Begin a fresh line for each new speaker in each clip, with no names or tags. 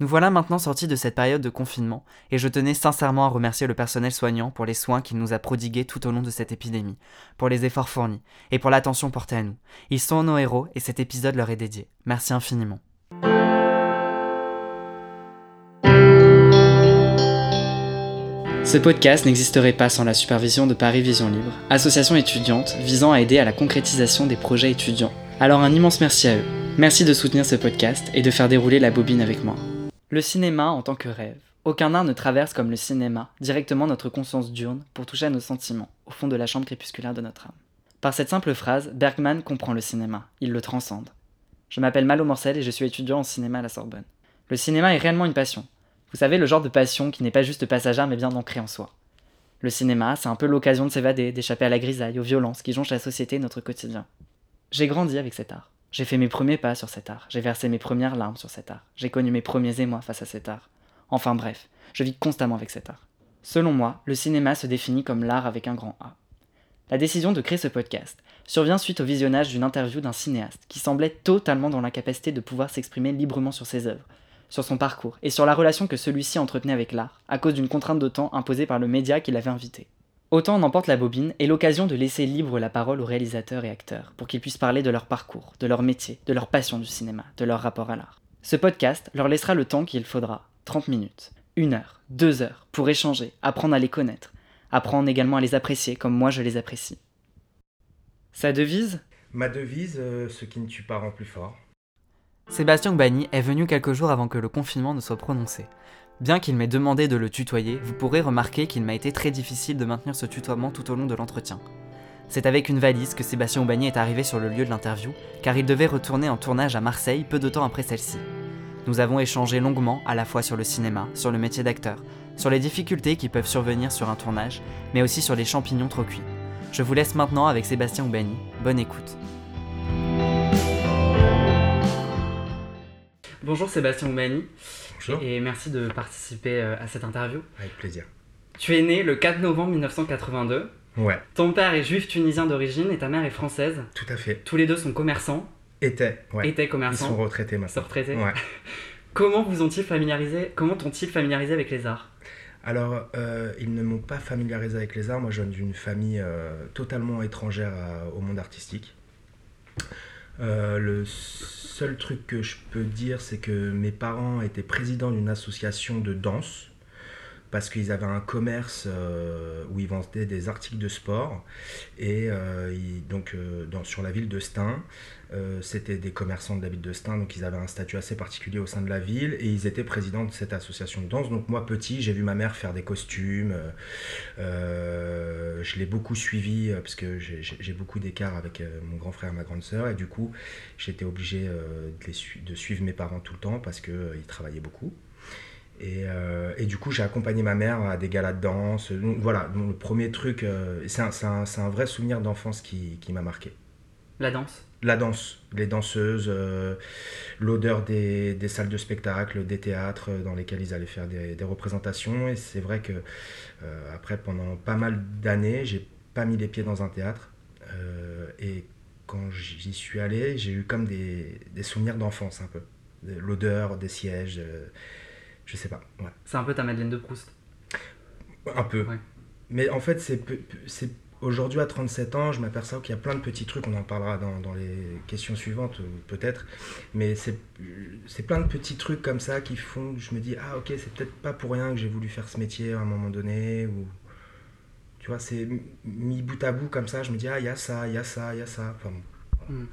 Nous voilà maintenant sortis de cette période de confinement, et je tenais sincèrement à remercier le personnel soignant pour les soins qu'il nous a prodigués tout au long de cette épidémie, pour les efforts fournis, et pour l'attention portée à nous. Ils sont nos héros, et cet épisode leur est dédié. Merci infiniment. Ce podcast n'existerait pas sans la supervision de Paris Vision Libre, association étudiante visant à aider à la concrétisation des projets étudiants. Alors un immense merci à eux. Merci de soutenir ce podcast et de faire dérouler la bobine avec moi. Le cinéma en tant que rêve. Aucun art ne traverse comme le cinéma directement notre conscience diurne pour toucher à nos sentiments, au fond de la chambre crépusculaire de notre âme. Par cette simple phrase, Bergman comprend le cinéma, il le transcende. Je m'appelle Malo Morcel et je suis étudiant en cinéma à la Sorbonne. Le cinéma est réellement une passion. Vous savez, le genre de passion qui n'est pas juste passagère mais bien ancrée en soi. Le cinéma, c'est un peu l'occasion de s'évader, d'échapper à la grisaille, aux violences qui jonchent la société et notre quotidien. J'ai grandi avec cet art. J'ai fait mes premiers pas sur cet art, j'ai versé mes premières larmes sur cet art, j'ai connu mes premiers émois face à cet art. Enfin bref, je vis constamment avec cet art. Selon moi, le cinéma se définit comme l'art avec un grand A. La décision de créer ce podcast survient suite au visionnage d'une interview d'un cinéaste qui semblait totalement dans l'incapacité de pouvoir s'exprimer librement sur ses œuvres, sur son parcours et sur la relation que celui-ci entretenait avec l'art, à cause d'une contrainte de temps imposée par le média qui l'avait invité. Autant en emporte la bobine est l'occasion de laisser libre la parole aux réalisateurs et acteurs pour qu'ils puissent parler de leur parcours, de leur métier, de leur passion du cinéma, de leur rapport à l'art. Ce podcast leur laissera le temps qu'il faudra, 30 minutes, une heure, deux heures, pour échanger, apprendre à les connaître, apprendre également à les apprécier comme moi je les apprécie. Sa devise?
Ma devise, euh, ce qui ne tue pas rend plus fort.
Sébastien Gbani est venu quelques jours avant que le confinement ne soit prononcé. Bien qu'il m'ait demandé de le tutoyer, vous pourrez remarquer qu'il m'a été très difficile de maintenir ce tutoiement tout au long de l'entretien. C'est avec une valise que Sébastien Aubagny est arrivé sur le lieu de l'interview, car il devait retourner en tournage à Marseille peu de temps après celle-ci. Nous avons échangé longuement à la fois sur le cinéma, sur le métier d'acteur, sur les difficultés qui peuvent survenir sur un tournage, mais aussi sur les champignons trop cuits. Je vous laisse maintenant avec Sébastien Aubagny. Bonne écoute. Bonjour Sébastien Et merci de participer euh, à cette interview.
Avec plaisir.
Tu es né le 4 novembre 1982.
Ouais.
Ton père est juif tunisien d'origine et ta mère est française.
Tout à fait.
Tous les deux sont commerçants.
Étaient, ouais.
Étaient commerçants.
Ils sont retraités maintenant.
Sont retraités.
Ouais.
Comment vous ont-ils familiarisé Comment t'ont-ils familiarisé avec les arts?
Alors, euh, ils ne m'ont pas familiarisé avec les arts. Moi, je viens d'une famille euh, totalement étrangère à- au monde artistique. Euh, le seul truc que je peux dire, c'est que mes parents étaient présidents d'une association de danse parce qu'ils avaient un commerce euh, où ils vendaient des articles de sport et euh, donc euh, dans- sur la ville de Stein, c'était des commerçants de la ville de Stein, donc ils avaient un statut assez particulier au sein de la ville et ils étaient présidents de cette association de danse. Donc moi petit, j'ai vu ma mère faire des costumes, je l'ai beaucoup suivi parce que j'ai- beaucoup d'écart avec mon grand frère et ma grande sœur et du coup j'étais obligé de, de suivre mes parents tout le temps parce qu'ils travaillaient beaucoup. Et, euh, et du coup, j'ai accompagné ma mère à des galas de danse. Donc voilà, donc le premier truc, euh, c'est un, c'est un- c'est un vrai souvenir d'enfance qui, qui m'a marqué.
La danse?
La danse, les danseuses, euh, l'odeur des, des salles de spectacle, des théâtres dans lesquels ils allaient faire des, des représentations. Et c'est vrai que euh, après, pendant pas mal d'années, j'ai pas mis les pieds dans un théâtre. Euh, et quand j'y suis allé, j'ai eu comme des, des souvenirs d'enfance un peu. De L'odeur des sièges, euh, je sais pas. Ouais.
C'est un peu ta Madeleine de Proust.
Un peu.
Ouais.
Mais en fait, c'est aujourd'hui à 37 ans, je m'aperçois qu'il y a plein de petits trucs, on en parlera dans, dans les questions suivantes euh, peut-être, mais c'est c'est plein de petits trucs comme ça qui font que je me dis ah ok c'est peut-être pas pour rien que j'ai voulu faire ce métier à un moment donné ou tu vois c'est mis bout à bout comme ça, je me dis ah il y a ça, il y a ça, il y a ça. Enfin, bon,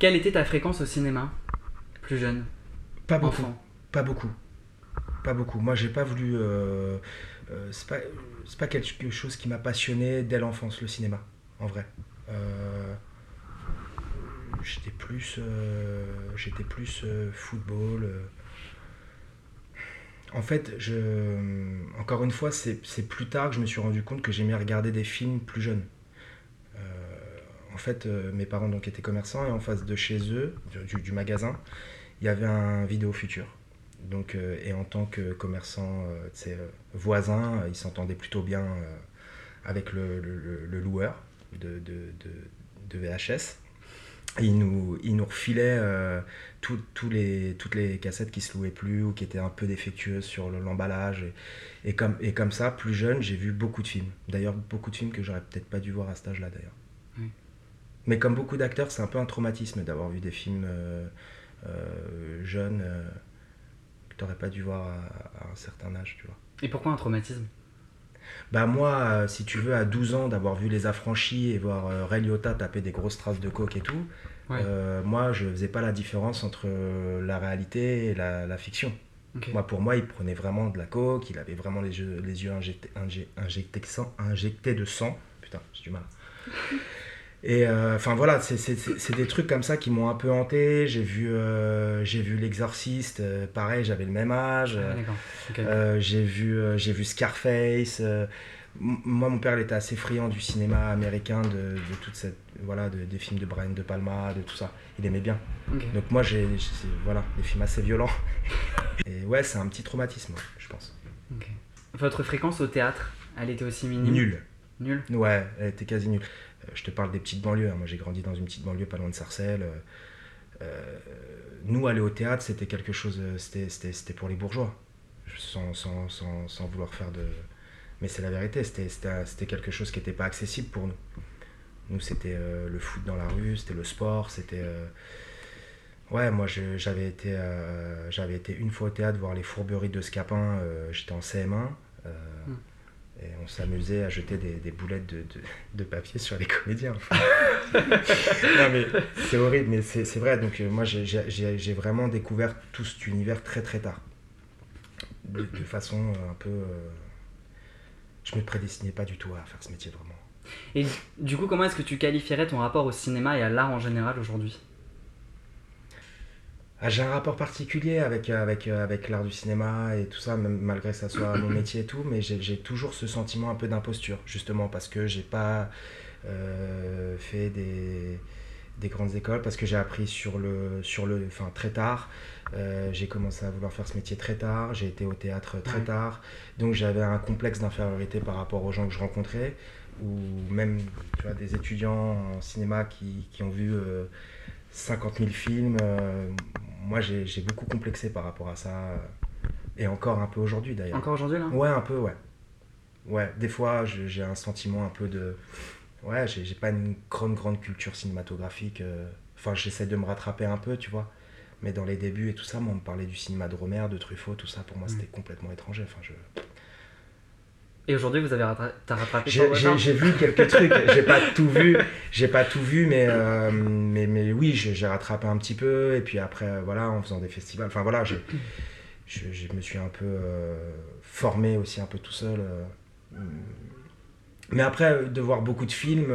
Quelle était ta fréquence au cinéma Plus jeune?
Pas beaucoup.
Enfant
Pas beaucoup. Pas beaucoup. Moi, j'ai pas voulu. euh, euh, c'est pas, quelque chose qui m'a passionné dès l'enfance, le cinéma, en vrai. Euh, j'étais plus. j'étais plus football. En fait, je, encore une fois, c'est plus tard que je me suis rendu compte que j'aimais regarder des films plus jeunes. En fait, mes parents donc étaient commerçants et en face de chez eux, du magasin, il y avait un vidéo futur. Donc, euh, et en tant que commerçant, euh, euh, voisin, ils s'entendaient plutôt bien avec le, le- le- loueur de, de- de- de VHS. il nous, il nous refilait euh, tout- tous les, toutes les cassettes qui se louaient plus ou qui étaient un peu défectueuses sur le- l'emballage. Et, et, comme, et comme ça, plus jeune, j'ai vu beaucoup de films. D'ailleurs, beaucoup de films que j'aurais peut-être pas dû voir à cet âge-là, d'ailleurs.
Oui.
Mais comme beaucoup d'acteurs, c'est un peu un traumatisme d'avoir vu des films euh, euh, jeunes que tu n'aurais pas dû voir à, à un certain âge, tu vois.
Et pourquoi un traumatisme?
Bah moi, euh, si tu veux, à 12 ans, d'avoir vu Les Affranchis et voir euh, Ray Liotta taper des grosses traces de coke et tout,
Ouais.
euh, moi, je faisais pas la différence entre la réalité et la, la fiction. Moi, pour moi, il prenait vraiment de la coke, il avait vraiment les yeux, les yeux injectés, injectés, injectés, de sang, injectés de sang. Putain, j'ai du mal. Et euh, enfin voilà, c'est- des trucs comme ça qui m'ont un peu hanté. J'ai vu, euh, j'ai vu L'Exorciste, euh, pareil, j'avais le même âge.
Ah,
j'ai vu, j'ai vu Scarface. moi, mon père, il était assez friand du cinéma américain, de, de toute cette, voilà, de- des films de Brian De Palma, de tout ça. Il aimait bien. Donc moi, j'ai, voilà, des films assez violents. Et ouais, c'est un petit traumatisme, je pense.
Votre fréquence au théâtre, elle était aussi minime?
Nul.
Nul
Ouais, elle était quasi nulle. Euh, je te parle des petites banlieues. hein. Moi, j'ai grandi dans une petite banlieue pas loin de Sarcelles. Euh, euh, nous, aller au théâtre, c'était quelque chose. C'était, pour les bourgeois. Sans, sans, sans, sans vouloir faire de. Mais c'est la vérité. C'était, quelque chose qui n'était pas accessible pour nous. Nous, c'était le foot dans la rue, c'était le sport, c'était. Ouais, moi j'avais été, j'avais été une fois au théâtre voir les fourberies de Scapin, j'étais en CM1, euh,
Hmm.
Et on s'amusait à jeter des, des boulettes de, de, de papier sur les comédiens. non mais c'est horrible, mais c'est c'est vrai, donc euh, moi j'ai- j'ai j'ai- j'ai vraiment découvert tout cet univers très très tard. De, de façon un peu... euh, Je me prédestinais pas du tout à faire ce métier vraiment.
Et du coup, comment est-ce que tu qualifierais ton rapport au cinéma et à l'art en général aujourd'hui?
Ah, j'ai un rapport particulier avec, euh, avec, euh, avec l'art du cinéma et tout ça, même malgré que ça soit mon métier et tout, mais j'ai j'ai toujours ce sentiment un peu d'imposture, justement, parce que j'ai pas euh, fait des, des grandes écoles, parce que j'ai appris sur le, sur le, enfin, très tard. Euh, j'ai commencé à vouloir faire ce métier très tard, j'ai été au théâtre très
Ouais.
tard, donc j'avais un complexe d'infériorité par rapport aux gens que je rencontrais, ou même tu vois, des étudiants en cinéma qui, qui ont vu euh, 50 000 films. euh, moi, j'ai beaucoup complexé par rapport à ça, euh, et encore un peu aujourd'hui d'ailleurs.
Encore aujourd'hui là?
Ouais, un peu, ouais. Ouais, des fois, j'ai un sentiment un peu de. Ouais, j'ai pas une grande, grande culture cinématographique. euh, Enfin, j'essaie de me rattraper un peu, tu vois. Mais dans les débuts et tout ça, moi, on me parlait du cinéma de Romer, de Truffaut, tout ça, pour moi,
Mm.
c'était complètement étranger. Enfin, je...
Et aujourd'hui, vous avez rattra- t'as rattrapé
J'ai vu quelques trucs, j'ai pas tout vu, j'ai pas tout vu, mais, euh, mais, mais oui, j'ai rattrapé un petit peu, et puis après, euh, voilà, en faisant des festivals, enfin voilà, je, je me suis un peu euh, formé aussi un peu tout seul. euh, mais après, de voir beaucoup de films,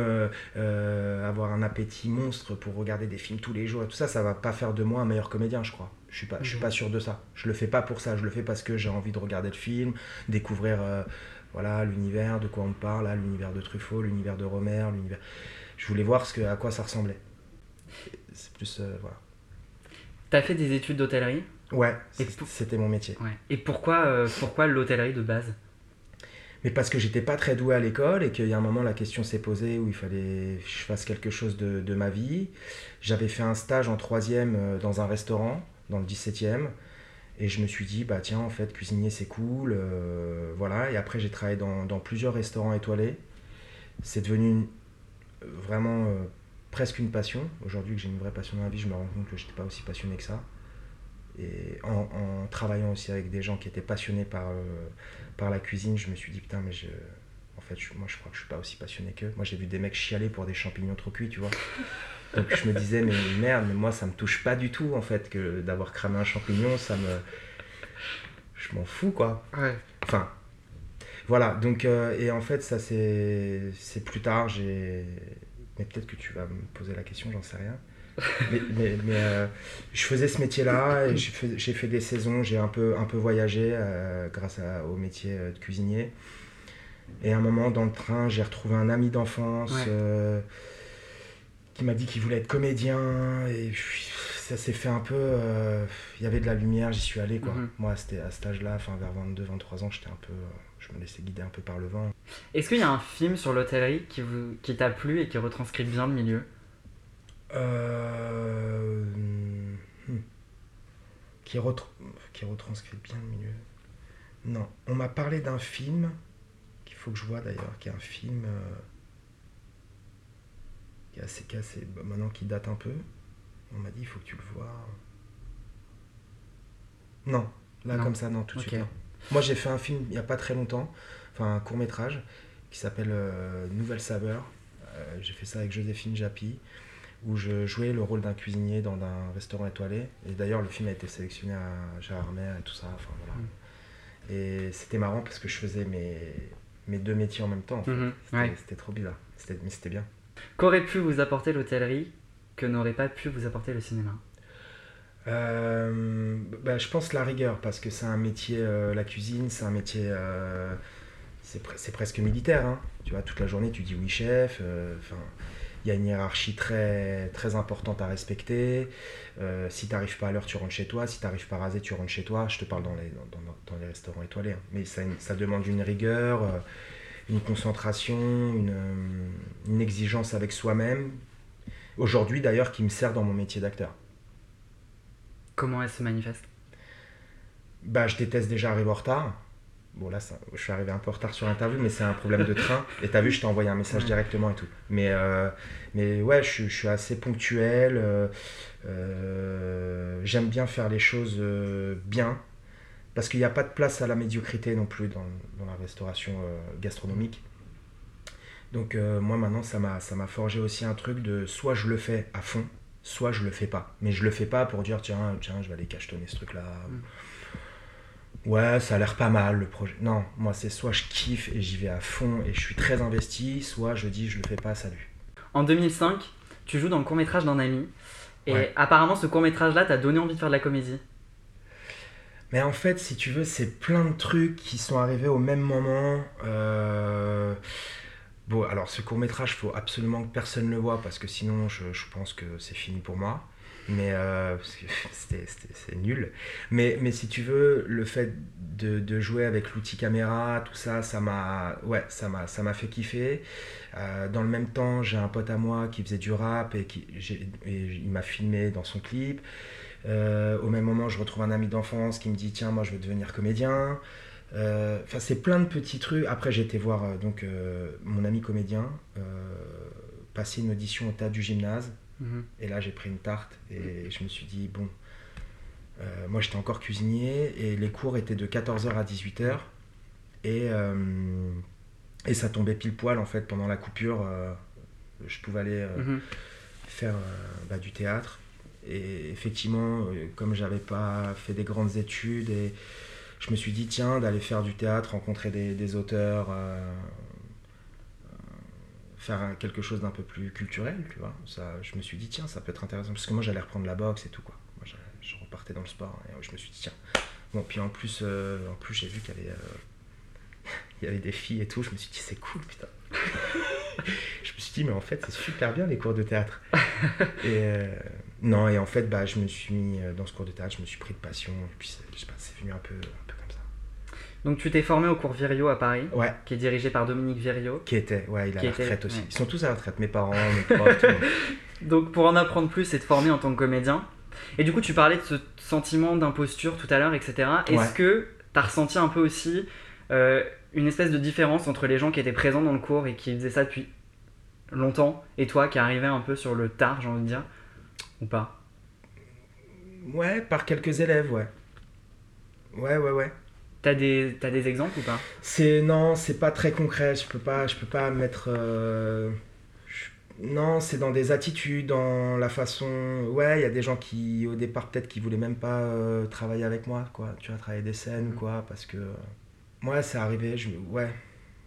avoir un appétit monstre pour regarder des films tous les jours, et tout ça, ça va pas faire de moi un meilleur comédien, je crois. Je suis pas, je suis pas sûr de ça. Je le fais pas pour ça, je le fais parce que j'ai envie de regarder le film, découvrir voilà l'univers, de quoi on parle, là, l'univers de Truffaut, l'univers de Romer, l'univers. Je voulais voir ce que, à quoi ça ressemblait. C'est plus euh, voilà.
T'as fait des études d'hôtellerie?
Ouais, c'était mon métier.
Ouais. Et pourquoi, euh, pourquoi l'hôtellerie de base?
Mais parce que j'étais pas très doué à l'école et qu'il y a un moment la question s'est posée où il fallait que je fasse quelque chose de, de ma vie. J'avais fait un stage en troisième euh, dans un restaurant dans le 17e et je me suis dit bah tiens en fait cuisinier c'est cool euh, voilà et après j'ai travaillé dans, plusieurs restaurants étoilés. C'est devenu une- vraiment euh, presque une passion. Aujourd'hui que j'ai une vraie passion dans la vie je me rends compte que j'étais pas aussi passionné que ça. Et en, travaillant aussi avec des gens qui étaient passionnés par, euh, par la cuisine, je me suis dit putain, mais je, en fait, je- moi je crois que je suis pas aussi passionné qu'eux. Moi j'ai vu des mecs chialer pour des champignons trop cuits, tu vois. Donc je me disais, mais merde, mais moi ça me touche pas du tout en fait que d'avoir cramé un champignon, ça me. Je m'en fous quoi.
Ouais.
Enfin, voilà, donc, euh, et en fait, ça c'est c'est plus tard, j'ai. Mais peut-être que tu vas me poser la question, j'en sais rien. mais mais, mais, euh, je faisais ce métier-là, j'ai fait, des saisons, j'ai un peu, un peu voyagé euh, grâce à- au métier de cuisinier. Et à un moment, dans le train, j'ai retrouvé un ami d'enfance
Ouais.
Qui m'a dit qu'il voulait être comédien, et ça s'est fait un peu. euh, Il y avait de la lumière, j'y suis allé, quoi.
Mhm.
Moi, c'était à cet âge-là, enfin, vers 22, 23 ans, j'étais un peu. euh, je me laissais guider un peu par le vent.
Est-ce qu'il y a un film sur l'hôtellerie qui, vous, qui t'a plu et qui retranscrit bien le milieu?
Euh, hmm. qui, retr- qui retranscrit bien le milieu? Non, on m'a parlé d'un film qu'il faut que je vois d'ailleurs, qui est un film euh, qui est assez cassé, bah, maintenant qui date un peu. On m'a dit il faut que tu le vois. Non, là
Non.
comme ça, non, tout de suite. non. Moi j'ai fait un film il n'y a pas très longtemps, enfin un court métrage, qui s'appelle euh, Nouvelle Saveur. Euh, j'ai fait ça avec Joséphine Japy, où je jouais le rôle d'un cuisinier dans un restaurant étoilé. Et d'ailleurs le film a été sélectionné à Gérard et tout ça. Enfin, voilà.
Mm.
Et c'était marrant parce que je faisais mes, mes deux métiers en même temps. en fait.
Mhm,
C'était
ouais.
trop bizarre, mais c'était bien.
Qu'aurait pu vous apporter l'hôtellerie que n'aurait pas pu vous apporter le cinéma?
Euh, bah, je pense la rigueur, parce que c'est un métier, euh, la cuisine, c'est un métier, euh, c'est pre- c'est presque militaire. hein. Tu vois, toute la journée, tu dis oui chef. euh, il y a une hiérarchie très, très importante à respecter. Si tu n'arrives pas à l'heure, tu rentres chez toi. Si tu n'arrives pas rasé, tu rentres chez toi. Je te parle dans les, dans, les restaurants étoilés. hein. Mais ça, demande une rigueur, une concentration, une, euh, une exigence avec soi-même. Aujourd'hui, d'ailleurs, qui me sert dans mon métier d'acteur.
Comment elle se manifeste?
Bah, je déteste déjà arriver en retard. Bon, là, ça- je suis arrivé un peu en retard sur l'interview, mais c'est un problème de train. Et t'as vu, je t'ai envoyé un message
Ouais.
directement et tout. Mais, euh, mais ouais, je, suis- je suis assez ponctuel. euh, euh, J'aime bien faire les choses bien. Parce qu'il n'y a pas de place à la médiocrité non plus dans, dans la restauration euh, gastronomique. Donc, euh, moi, maintenant, ça m'a ça m'a forgé aussi un truc de soit je le fais à fond, soit je le fais pas. Mais je le fais pas pour dire, tiens, tiens je vais aller cachetonner ce truc-là. Ouais, ça a l'air pas mal le projet. Non, moi c'est soit je kiffe et j'y vais à fond et je suis très investi, soit je dis je le fais pas, salut.
En 2005, tu joues dans le court-métrage d'un ami. Et
Ouais.
apparemment, ce court-métrage-là t'a donné envie de faire de la comédie.
Mais en fait, si tu veux, c'est plein de trucs qui sont arrivés au même moment. Euh, Bon, alors ce court métrage, faut absolument que personne le voit parce que sinon, je, pense que c'est fini pour moi. Mais euh, c'est nul. Mais, mais si tu veux, le fait de, jouer avec l'outil caméra, tout ça, ça m'a ouais, ça m'a fait kiffer. Euh, dans le même temps, j'ai un pote à moi qui faisait du rap et, qui, et il m'a filmé dans son clip. Euh, au même moment, je retrouve un ami d'enfance qui me dit Tiens, moi je veux devenir comédien. Euh, Enfin, c'est plein de petits trucs. Après, j'ai été voir euh, donc, mon ami comédien passer une audition au théâtre du gymnase.
Mhm.
Et là, j'ai pris une tarte et je me suis dit Bon, moi j'étais encore cuisinier et les cours étaient de 14h à 18h. Et, euh, et ça tombait pile poil en fait pendant la coupure. euh, je pouvais aller. euh,
Mhm.
faire bah, du théâtre. Et effectivement, euh, comme j'avais pas fait des grandes études, et je me suis dit, tiens, d'aller faire du théâtre, rencontrer des, des auteurs, euh, euh, faire quelque chose d'un peu plus culturel, tu vois. Ça, je me suis dit, tiens, ça peut être intéressant. Parce que moi, j'allais reprendre la boxe et tout, quoi. Moi, je, repartais dans le sport. Et je me suis dit, tiens. Bon, puis en plus, en plus j'ai vu qu'il y avait. y avait des filles et tout, je me suis dit c'est cool putain. je me suis dit mais en fait c'est super bien les cours de théâtre. et non et en fait bah je me suis mis euh, dans ce cours de théâtre, je me suis pris de passion et puis c'est- je sais pas, c'est venu un peu, un peu comme ça.
Donc, tu t'es formé au cours Virio à Paris,
Ouais,
qui est dirigé par Dominique Virio.
qui était, ouais il est à
était,
retraite aussi.
ouais.
Ils sont tous à la retraite, mes parents, mes profs, tout le monde.
Donc, pour en apprendre plus et te former en tant que comédien. Et du coup, tu parlais de ce sentiment d'imposture tout à l'heure, etc. Est-ce
Ouais.
que tu as ressenti un peu aussi euh, une espèce de différence entre les gens qui étaient présents dans le cours et qui faisaient ça depuis longtemps et toi qui arrivais un peu sur le tard, j'ai envie de dire? Ou pas?
Ouais, par quelques élèves, ouais. Ouais, ouais, ouais.
T'as des, t'as des exemples ou pas?
C'est non, c'est pas très concret. Je peux pas, je peux pas mettre. euh, je- Non, c'est dans des attitudes, dans la façon. Ouais, il y a des gens qui, au départ, peut-être, qui voulaient même pas euh, travailler avec moi, quoi. Tu vois, travailler des scènes ou
Mhm.
quoi, parce que. Moi, c'est arrivé. Je... Ouais,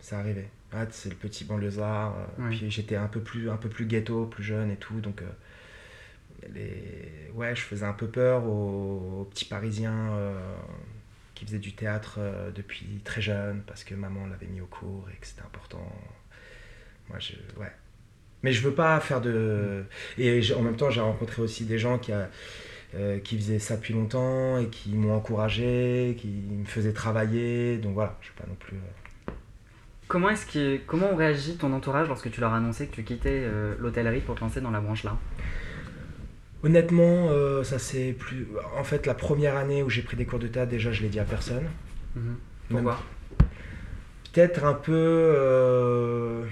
c'est arrivé. Ouais, c'est le petit banlieusard. euh,
Ouais.
Puis j'étais un peu plus, un peu plus ghetto, plus jeune et tout, donc. Les... Ouais, je faisais un peu peur aux, petits Parisiens. euh, qui faisait du théâtre euh, depuis très jeune parce que maman l'avait mis au cours et que c'était important. Moi, je. Ouais. Mais je veux pas faire de. Et en même temps, j'ai rencontré aussi des gens qui, euh, qui faisaient ça depuis longtemps et qui m'ont encouragé, qui me faisaient travailler. Donc voilà, je veux pas non plus.
Comment, est-ce que, comment réagit ton entourage lorsque tu leur as annoncé que tu quittais l'hôtellerie pour te lancer dans la branche là
Honnêtement, euh, ça c'est plus. En fait, la première année où j'ai pris des cours de théâtre, déjà, je l'ai dit à personne.
Mhm. Pourquoi?
Peut-être un peu. euh,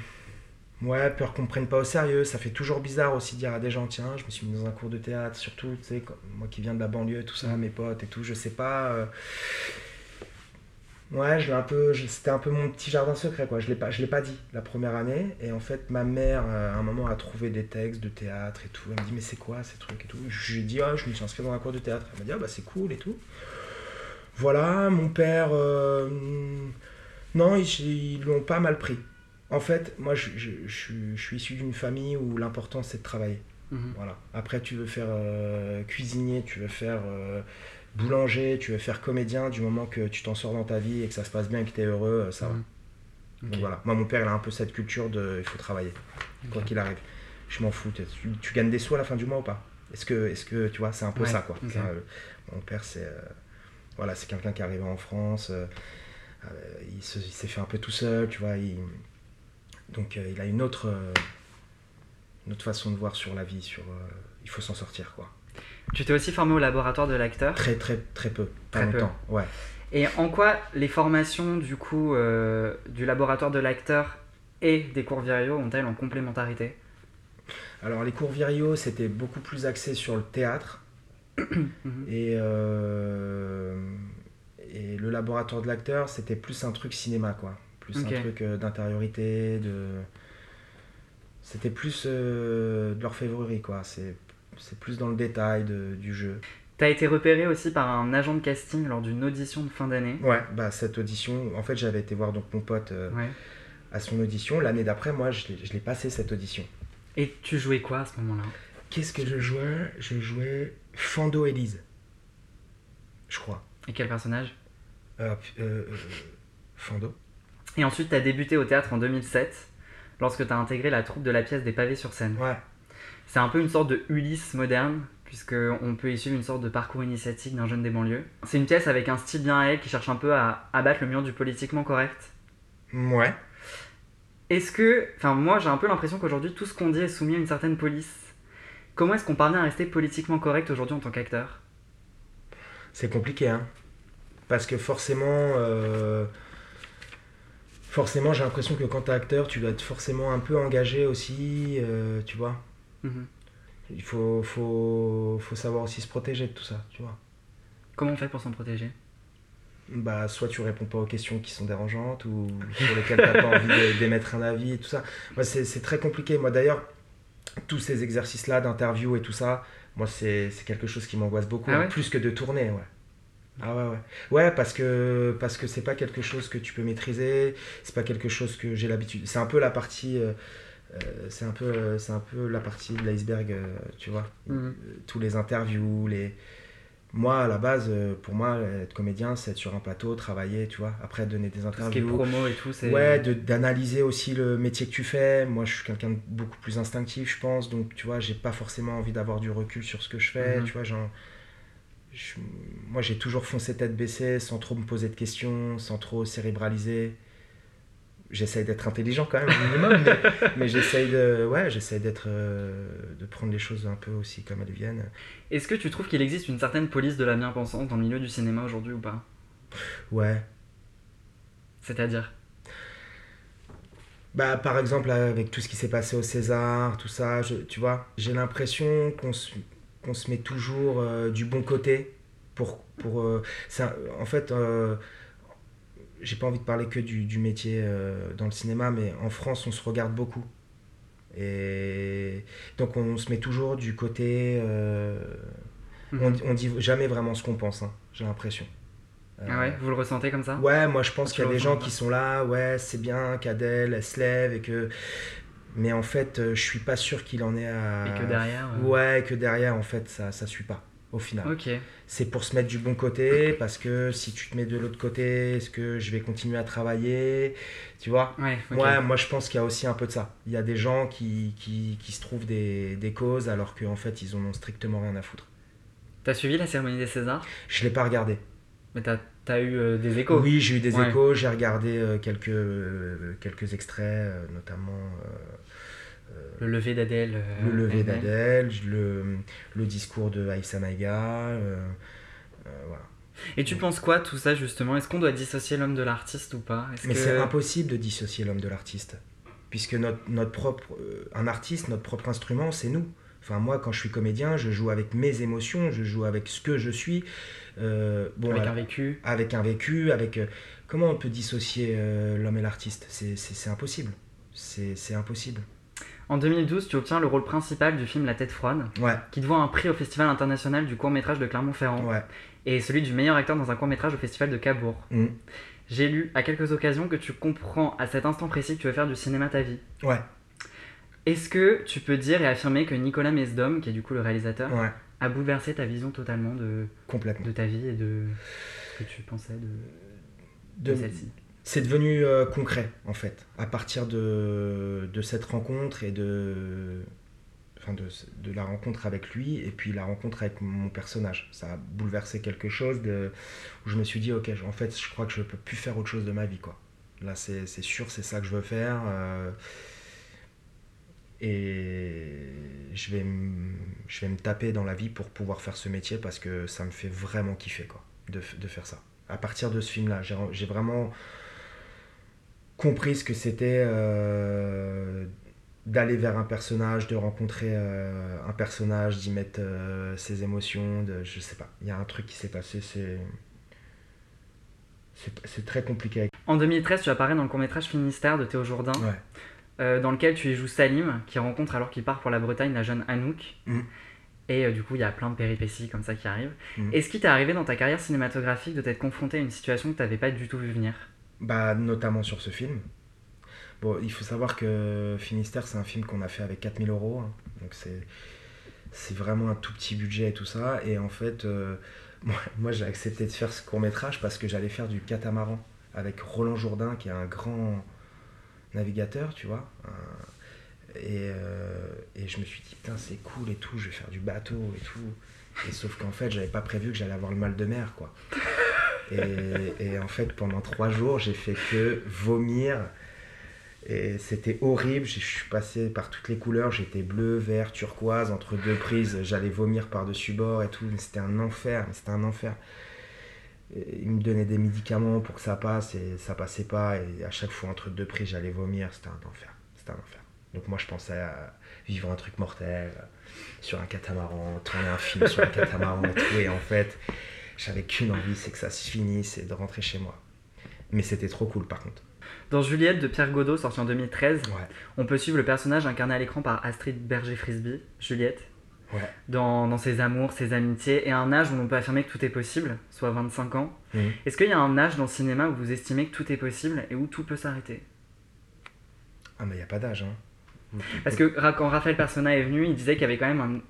Ouais, peur qu'on me prenne pas au sérieux. Ça fait toujours bizarre aussi de dire à des gens tiens, je me suis mis dans un cours de théâtre, surtout, tu sais, moi qui viens de la banlieue, tout ça,
Mhm.
mes potes et tout, je sais pas. euh, Ouais, je l'ai un peu, c'était un peu mon petit jardin secret, quoi. Je l'ai pas, je l'ai pas dit la première année. Et en fait, ma mère, euh, à un moment, a trouvé des textes de théâtre et tout. Elle me dit, mais c'est quoi ces trucs et tout? Je lui ai dit, ah, je me suis inscrit dans un cours de théâtre. Elle m'a dit, ah, bah c'est cool et tout. Voilà, mon père, euh, non, ils, ils l'ont pas mal pris. En fait, moi, je, je- je suis- je suis issu d'une famille où l'important c'est de travailler.
Mhm.
Voilà. Après, tu veux faire euh, cuisinier, tu veux faire euh, boulanger, tu veux faire comédien, du moment que tu t'en sors dans ta vie et que ça se passe bien et que tu es heureux, euh, ça va.
Mhm.
Donc voilà. Moi, mon père, il a un peu cette culture de il faut travailler, quoi qu'il arrive. Je m'en fous. Tu, tu gagnes des sous à la fin du mois ou pas? Est-ce que, est que, tu vois, c'est un peu
Ouais,
ça, quoi. euh, mon père, c'est euh, voilà, c'est quelqu'un qui est arrivé en France. euh, il se- il s'est fait un peu tout seul, tu vois. il- donc, il a une autre, une autre façon de voir sur la vie. Sur, il faut s'en sortir, quoi.
Tu t'es aussi formé au laboratoire de l'acteur.
Très, très, très peu. Pas
Très peu.
longtemps. Ouais.
Et en quoi les formations du coup euh, du laboratoire de l'acteur et des cours Virio ont-elles en complémentarité?
Alors, les cours Virio, c'était beaucoup plus axé sur le théâtre.
Mhm.
Et, euh, et le laboratoire de l'acteur, c'était plus un truc cinéma, quoi. Plus un truc euh, d'intériorité, de... C'était plus de l'orfèvrerie, quoi. C'est, c'est plus dans le détail de- du jeu.
T'as été repéré aussi par un agent de casting lors d'une audition de fin d'année.
Ouais, bah cette audition, en fait, j'avais été voir donc mon pote euh,
Ouais.
à son audition. L'année d'après, moi, je l'ai, passé cette audition.
Et tu jouais quoi à ce moment-là?
Qu'est-ce que je jouais? Je jouais Fando Elise. Je crois.
Et quel personnage?
Euh, euh, euh, Fando
Et ensuite t'as débuté au théâtre en 2007 lorsque t'as intégré la troupe de la pièce des pavés sur scène.
Ouais.
C'est un peu une sorte de Ulysse moderne, puisque on peut y suivre une sorte de parcours initiatique d'un jeune des banlieues. C'est une pièce avec un style bien à elle qui cherche un peu à abattre le mur du politiquement correct.
Ouais.
Est-ce que, enfin moi j'ai un peu l'impression qu'aujourd'hui tout ce qu'on dit est soumis à une certaine police. Comment est-ce qu'on parvient à rester politiquement correct aujourd'hui en tant qu'acteur?
C'est compliqué, hein. Parce que forcément, euh, forcément, j'ai l'impression que quand t'es acteur, tu dois être forcément un peu engagé aussi, euh, tu vois.
Mhm.
Il faut, faut, faut savoir aussi se protéger de tout ça, tu vois.
Comment on fait pour s'en protéger?
Bah, soit tu réponds pas aux questions qui sont dérangeantes ou sur lesquelles t'as pas envie d'émettre un avis et tout ça. Moi, c'est très compliqué. Moi, d'ailleurs, tous ces exercices-là d'interview et tout ça, moi, c'est quelque chose qui m'angoisse beaucoup,
Ah
hein, plus que de tourner, ouais. Ah ouais, ouais. Ouais, parce que parce que c'est pas quelque chose que tu peux maîtriser, c'est pas quelque chose que j'ai l'habitude. C'est un peu la partie. euh, c'est un peu euh, c'est un peu la partie de l'iceberg euh, tu vois
Mhm.
Euh, tous les interviews les moi à la base euh, pour moi être comédien c'est être sur un plateau travailler tu vois après donner des
Tout ce qui est
interviews
promo et tout, c'est.
ouais d'analyser aussi le métier que tu fais moi je suis quelqu'un de beaucoup plus instinctif je pense donc tu vois j'ai pas forcément envie d'avoir du recul sur ce que je fais
Mhm.
tu vois genre je- moi j'ai toujours foncé tête baissée sans trop me poser de questions sans trop cérébraliser j'essaye d'être intelligent quand même au minimum mais, mais j'essaye de ouais j'essaye d'être euh, de prendre les choses un peu aussi comme elles viennent.
Est-ce que tu trouves qu'il existe une certaine police de la bien-pensance dans le milieu du cinéma aujourd'hui ou pas?
Ouais.
C'est-à-dire?
Bah, par exemple, avec tout ce qui s'est passé au César, tout ça, je- tu vois, j'ai l'impression qu'on se, se met toujours euh, du bon côté pour. pour euh, en fait, euh, j'ai pas envie de parler que du, du métier euh, dans le cinéma, mais en France, on se regarde beaucoup. Et donc, on se met toujours du côté. euh, on,
Mhm.
on dit jamais vraiment ce qu'on pense, hein, j'ai l'impression.
Ah ouais, vous le ressentez comme ça?
Ouais, moi je pense qu'il y a des gens qui sont là, ouais, c'est bien qu'Adèle elle se lève et que. Mais en fait, euh, je suis pas sûr qu'il en ait à.
Et que derrière. euh,
Ouais, que derrière, en fait, ça, ça suit pas, au final.
Ok.
C'est pour se mettre du bon côté, parce que si tu te mets de l'autre côté, est-ce que je vais continuer à travailler Tu vois?
Ouais,
moi je pense qu'il y a aussi un peu de ça. Il y a des gens qui, qui, qui se trouvent des, des causes alors qu'en fait ils en ont strictement rien à foutre.
T'as suivi la cérémonie des Césars?
Je l'ai pas regardé.
Mais t'as as eu euh, des échos?
Oui, j'ai eu des
Ouais.
échos, j'ai regardé euh, quelques, euh, quelques extraits, notamment
le lever d'Adèle.
le lever d'Adèle, le, le, discours de Aïssa Maïga. voilà.
Et tu penses quoi tout ça justement? Est-ce qu'on doit dissocier l'homme de l'artiste ou pas?
Mais c'est impossible de dissocier l'homme de l'artiste. Puisque notre, notre propre, un artiste, notre propre instrument, c'est nous. Enfin, moi, quand je suis comédien, je joue avec mes émotions, je joue avec ce que je suis.
Euh, bon, avec un vécu.
Avec un vécu, avec. Euh, comment on peut dissocier euh, l'homme et l'artiste? C'est impossible. C'est impossible.
En 2012, tu obtiens le rôle principal du film La tête froide,
ouais.
qui te voit un prix au Festival international du court métrage de Clermont-Ferrand,
ouais.
et celui du meilleur acteur dans un court métrage au Festival de Cabourg.
Mm.
J'ai lu à quelques occasions que tu comprends à cet instant précis que tu veux faire du cinéma ta vie.
Ouais.
Est-ce que tu peux dire et affirmer que Nicolas Mesdom, qui est du coup le réalisateur, a bouleversé ta vision totalement de,
Complètement.
de ta vie et de ce que tu pensais de, de, celle-ci?
C'est devenu euh, concret en fait, à partir de, de cette rencontre et de, enfin de, de, la rencontre avec lui et puis la rencontre avec mon personnage. Ça a bouleversé quelque chose de, où je me suis dit, ok, en fait, je crois que je peux plus faire autre chose de ma vie. quoi. Là, c'est sûr, c'est ça que je veux faire. Euh, et je vais, je vais me taper dans la vie pour pouvoir faire ce métier parce que ça me fait vraiment kiffer quoi, de, de faire ça. À partir de ce film-là, j'ai vraiment compris ce que c'était euh, d'aller vers un personnage, de rencontrer euh, un personnage, d'y mettre euh, ses émotions, de, je sais pas. Il y a un truc qui s'est passé, c'est. C'est très compliqué.
En 2013, tu apparais dans le court-métrage Finistère de Théo Jourdain.
Ouais.
Euh, dans lequel tu y joues Salim, qui rencontre alors qu'il part pour la Bretagne la jeune Anouk.
Mm.
Et euh, du coup, il y a plein de péripéties comme ça qui arrivent.
Mm.
Est-ce qu'il t'est arrivé dans ta carrière cinématographique de t'être confronté à une situation que tu n'avais pas du tout vu venir?
Bah, notamment sur ce film. Bon, il faut savoir que Finistère, c'est un film qu'on a fait avec 4000 euros. Hein. donc c'est, c'est vraiment un tout petit budget et tout ça. Et en fait, euh, moi, moi j'ai accepté de faire ce court métrage parce que j'allais faire du catamaran avec Roland Jourdain, qui est un grand navigateur, tu vois. Et, euh, et, je me suis dit, putain, c'est cool et tout, je vais faire du bateau et tout. Et sauf qu'en fait, j'avais pas prévu que j'allais avoir le mal de mer, quoi. Et, en fait, pendant trois jours, j'ai fait que vomir. Et c'était horrible. Je suis passé par toutes les couleurs. J'étais bleu, vert, turquoise, entre deux prises. J'allais vomir par-dessus bord et tout. C'était un enfer. C'était un enfer me donnait des médicaments pour que ça passe et ça passait pas. Et à chaque fois, entre deux prises, j'allais vomir. C'était un enfer. C'était un enfer. Donc moi, je pensais à vivre un truc mortel sur un catamaran, tourner un film sur un catamaran et tout. Et en fait, j'avais qu'une envie, c'est que ça se finisse et de rentrer chez moi. Mais c'était trop cool par contre.
Dans Juliette de Pierre Godot, sorti en 2013,
ouais.
on peut suivre le personnage incarné à l'écran par Astrid Berger-Frisby, Juliette,
Ouais.
Dans, dans, ses amours, ses amitiés, et un âge où on peut affirmer que tout est possible, soit 25 ans.
Mmh.
Est-ce qu'il y a un âge dans le cinéma où vous estimez que tout est possible et où tout peut s'arrêter?
Ah mais il n'y a pas d'âge. Hein.
Parce que quand Raphaël Persona est venu, il disait qu'il y avait quand même un,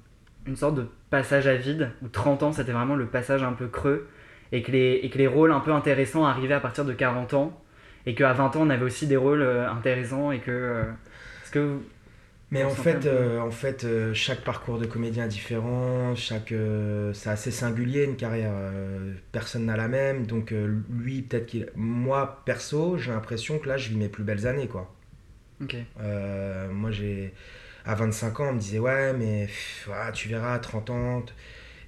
une sorte de passage à vide, où 30 ans c'était vraiment le passage un peu creux, et que, les, et que les rôles un peu intéressants arrivaient à partir de 40 ans, et qu'à 20 ans on avait aussi des rôles euh, intéressants, et que... Euh, est-ce que
mais en fait, euh, en fait, euh, chaque parcours de comédien est différent, chaque, euh, c'est assez singulier une carrière. personne n'a la même, donc lui, peut-être qu'il. Moi, perso, j'ai l'impression que là, je vis mes plus belles années, quoi.
Ok.
moi, j'ai. À 25 ans, on me disait, ouais, mais tu verras, à 30 ans.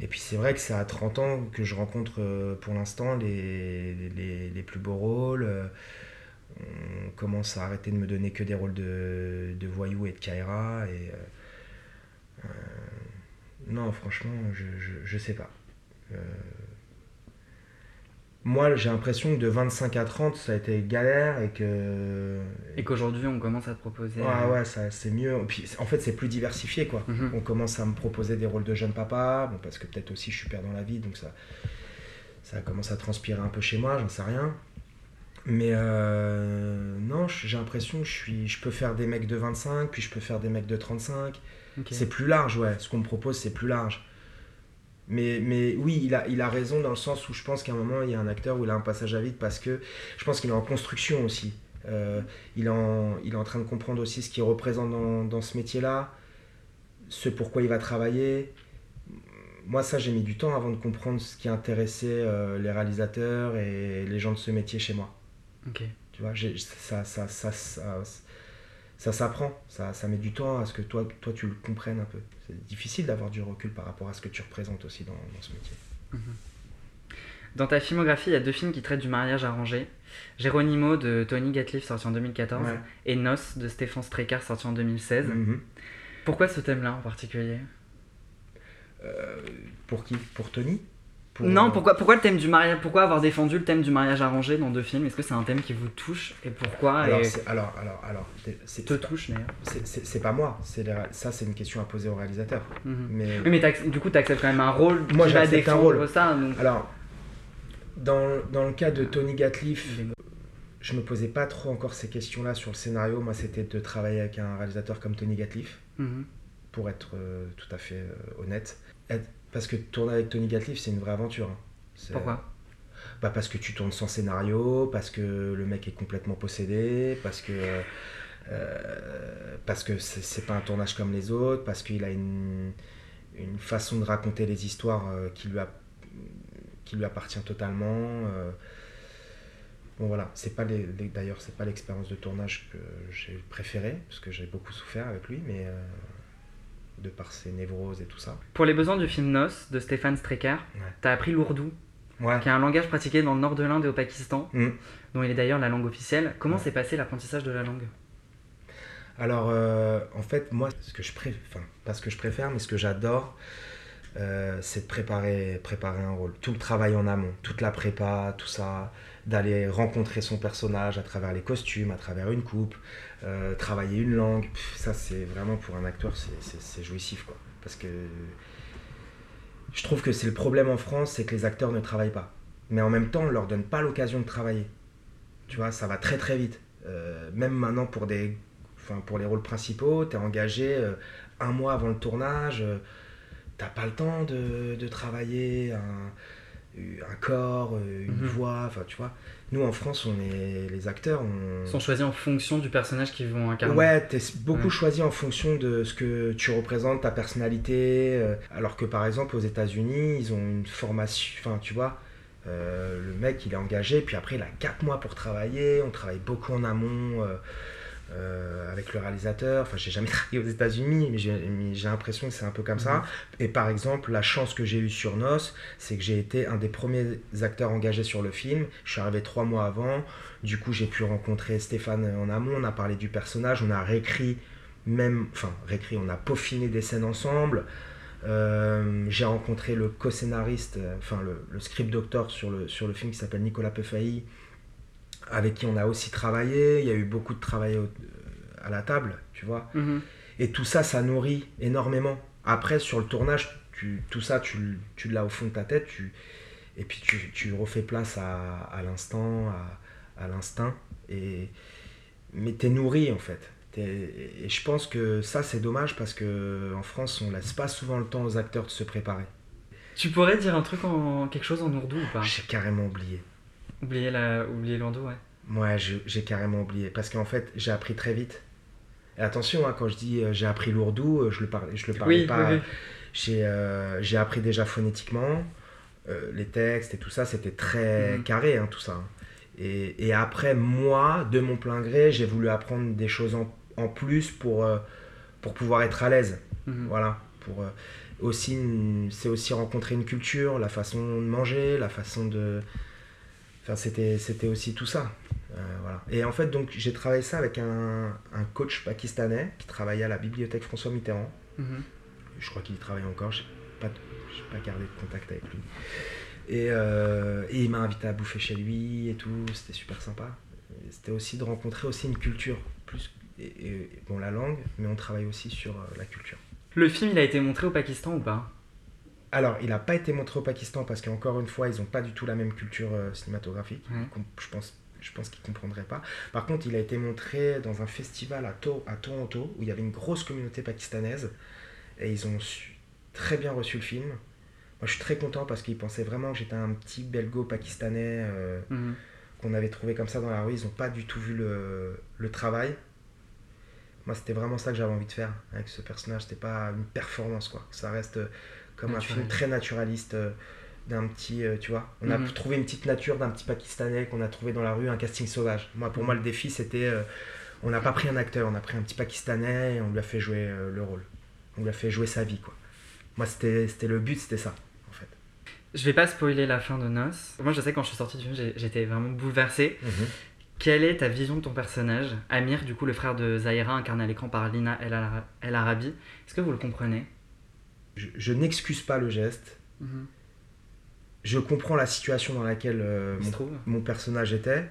Et puis c'est vrai que c'est à 30 ans que je rencontre pour l'instant les, plus beaux rôles on commence à arrêter de me donner que des rôles de, voyous et de Kaira. Et, euh, euh, non, franchement, je, je, je sais pas. Moi, j'ai l'impression que de 25 à 30, ça a été galère et que.
Et qu'aujourd'hui, on commence à te proposer.
Ouais, ouais, ça, c'est mieux. Puis, en fait, c'est plus diversifié, quoi.
Mhm.
On commence à me proposer des rôles de jeune papa, bon, parce que peut-être aussi je suis père dans la vie, donc ça, ça commence à transpirer un peu chez moi, j'en sais rien. Mais euh, non, j'ai l'impression que je, suis, je peux faire des mecs de 25, puis je peux faire des mecs de 35.
Okay.
C'est plus large, ouais. Ce qu'on me propose, c'est plus large. Mais, mais oui, il a, il a raison dans le sens où je pense qu'à un moment, il y a un acteur où il a un passage à vide parce que je pense qu'il est en construction aussi. Euh, il, est en, il est en train de comprendre aussi ce qu'il représente dans, dans ce métier-là, ce pourquoi il va travailler. Moi, ça, j'ai mis du temps avant de comprendre ce qui intéressait euh, les réalisateurs et les gens de ce métier chez moi.
Ok.
Tu vois, ça, ça, ça, ça, ça s'apprend, ça, ça met du temps à ce que toi, toi tu le comprennes un peu. C'est difficile d'avoir du recul par rapport à ce que tu représentes aussi dans, dans ce métier.
Dans ta filmographie, il y a deux films qui traitent du mariage arrangé. Geronimo de Tony Gatliff sorti en 2014
Ouais.
et Nos de Stéphane Strecker sorti en 2016.
Mhm.
Pourquoi ce thème-là en particulier?
Euh, pour qui? Pour Tony? Pour-
Non, pourquoi, pourquoi le thème du mariage Pourquoi avoir défendu le thème du mariage arrangé dans deux films? Est-ce que c'est un thème qui vous touche et pourquoi
alors,
et
alors, alors, alors, c'est
te touche d'ailleurs
c'est- pas moi, c'est ça c'est une question à poser au réalisateur.
Mhm.
Mais
Oui, mais du coup, tu acceptes quand même un rôle
Moi, j'accepte un rôle.
ça. donc-
alors, dans, dans le cas de Tony Gatliff, je me posais pas trop encore ces questions-là sur le scénario. Moi, c'était de travailler avec un réalisateur comme Tony Gatliff,
Mhm.
pour être euh, tout à fait euh, honnête. Parce que tourner avec Tony Gatliff, c'est une vraie aventure. hein.
Pourquoi?
Bah parce que tu tournes sans scénario, parce que le mec est complètement possédé, parce que euh, parce que c'est pas un tournage comme les autres, parce qu'il a une, une façon de raconter les histoires euh, qui lui a qui lui appartient totalement. euh. Bon voilà, c'est pas d'ailleurs c'est pas l'expérience de tournage que j'ai préférée parce que j'ai beaucoup souffert avec lui, mais euh, de par ses névroses et tout ça.
Pour les besoins du film Nos de Stéphane Strecker,
Ouais.
t'as appris l'ourdou,
Ouais.
qui est un langage pratiqué dans le nord de l'Inde et au Pakistan,
Mm.
dont il est d'ailleurs la langue officielle. Comment
Ouais.
s'est passé l'apprentissage de la langue?
Alors, euh, en fait, moi, ce que je préfère, enfin, pas ce que je préfère, mais ce que j'adore, euh, c'est de préparer, préparer un rôle. Tout le travail en amont, toute la prépa, tout ça, d'aller rencontrer son personnage à travers les costumes, à travers une coupe, euh, travailler une langue. Ça, c'est vraiment pour un acteur, c'est- jouissif, quoi. Parce que je trouve que c'est le problème en France, c'est que les acteurs ne travaillent pas. Mais en même temps, on leur donne pas l'occasion de travailler. Tu vois, ça va très très vite. Euh, même maintenant pour des les rôles principaux, tu es engagé euh, un mois avant le tournage, t'as pas le temps de, travailler un corps, euh, une
Mhm.
voix, enfin tu vois. Nous en France, on est les acteurs, on...
Ils sont choisis en fonction du personnage qu'ils vont incarner.
Ouais, t'es beaucoup
Ouais.
choisi en fonction de ce que tu représentes, ta personnalité. euh, alors que par exemple aux États-Unis, ils ont une formation, enfin tu vois, euh, le mec il est engagé, puis après il a 4 mois pour travailler. On travaille beaucoup en amont euh, euh, avec le réalisateur. Enfin, j'ai jamais travaillé aux États-Unis, mais j'ai l'impression que c'est un peu comme ça. Et par exemple, la chance que j'ai eue sur Nos, c'est que j'ai été un des premiers acteurs engagés sur le film. Je suis arrivé trois mois avant. Du coup, j'ai pu rencontrer Stéphane en amont. On a parlé du personnage. On a réécrit, même. Enfin, réécrit, on a peaufiné des scènes ensemble. Euh, j'ai rencontré le co-scénariste, euh, enfin le, le script doctor sur le, sur le film qui s'appelle Nicolas Peffailly, avec qui on a aussi travaillé. Il y a eu beaucoup de travail au- à la table, tu vois.
Mhm.
Et tout ça, ça nourrit énormément. Après, sur le tournage, tu, tout ça, tu, l'as au fond de ta tête, tu, et puis tu, tu refais place à, à l'instant, à, à l'instinct. Et, mais t'es nourri, en fait. Et je pense que ça, c'est dommage parce que en France, on laisse pas souvent le temps aux acteurs de se préparer.
Tu pourrais dire un truc en quelque chose en ourdou ou pas?
J'ai carrément oublié.
Oublier la, oublier l'ourdou, ouais.
Ouais, je- j'ai carrément oublié. Parce qu'en fait, j'ai appris très vite. Et attention, hein, quand je dis euh, j'ai appris l'ourdou, euh, je le parlais, je le parlais
Oui,
pas.
oui, oui.
J'ai euh, appris déjà phonétiquement, euh, les textes et tout ça, c'était très
Mhm.
carré, hein, tout ça. hein. Et, et après, moi, de mon plein gré, j'ai voulu apprendre des choses en, en plus pour, pour pouvoir être à l'aise.
Mhm.
Voilà. Pour, aussi, c'est aussi rencontrer une culture, la façon de manger, la façon de. Enfin, c'était c'était aussi tout ça. Euh, voilà. Et en fait, donc, j'ai travaillé ça avec un, un coach pakistanais qui travaillait à la bibliothèque François Mitterrand
Mhm.
je crois qu'il y travaille encore, je n'ai pas, gardé de contact avec lui. Et, euh, et il m'a invité à bouffer chez lui et tout, c'était super sympa. C'était aussi de rencontrer aussi une culture, plus et, et- bon la langue, mais on travaille aussi sur euh, la culture.
Le film, il a été montré au Pakistan ou pas?
Alors, il n'a pas été montré au Pakistan parce qu'encore une fois, ils n'ont pas du tout la même culture euh, cinématographique. Com- Je pense, je pense qu'ils ne comprendraient pas. Par contre, il a été montré dans un festival à, To- à Toronto où il y avait une grosse communauté pakistanaise et ils ont su- très bien reçu le film. Moi, je suis très content parce qu'ils pensaient vraiment que j'étais un petit belgo pakistanais euh,
Mhm.
qu'on avait trouvé comme ça dans la rue. Ils n'ont pas du tout vu le, le travail. Moi, c'était vraiment ça que j'avais envie de faire avec ce personnage. C'était pas une performance, quoi. Ça reste comme un film très naturaliste euh, d'un petit, euh, tu vois. On a
Mhm.
trouvé une petite nature d'un petit Pakistanais qu'on a trouvé dans la rue, un casting sauvage. Moi, pour
Mhm.
moi, le défi, c'était euh, on n'a pas pris un acteur, on a pris un petit Pakistanais et on lui a fait jouer le rôle. On lui a fait jouer sa vie, quoi. Moi, c'était le but, c'était ça, en fait.
Je vais pas spoiler la fin de Nos. Moi, je sais, quand je suis sorti du film, j'étais vraiment bouleversé. Mhm. Quelle est ta vision de ton personnage? Amir, du coup, le frère de Zahira, incarné à l'écran par Lina El Arabi. Est-ce que vous le comprenez?
Je, n'excuse pas le geste. Mhm. Je comprends la situation dans laquelle euh, mon, personnage était.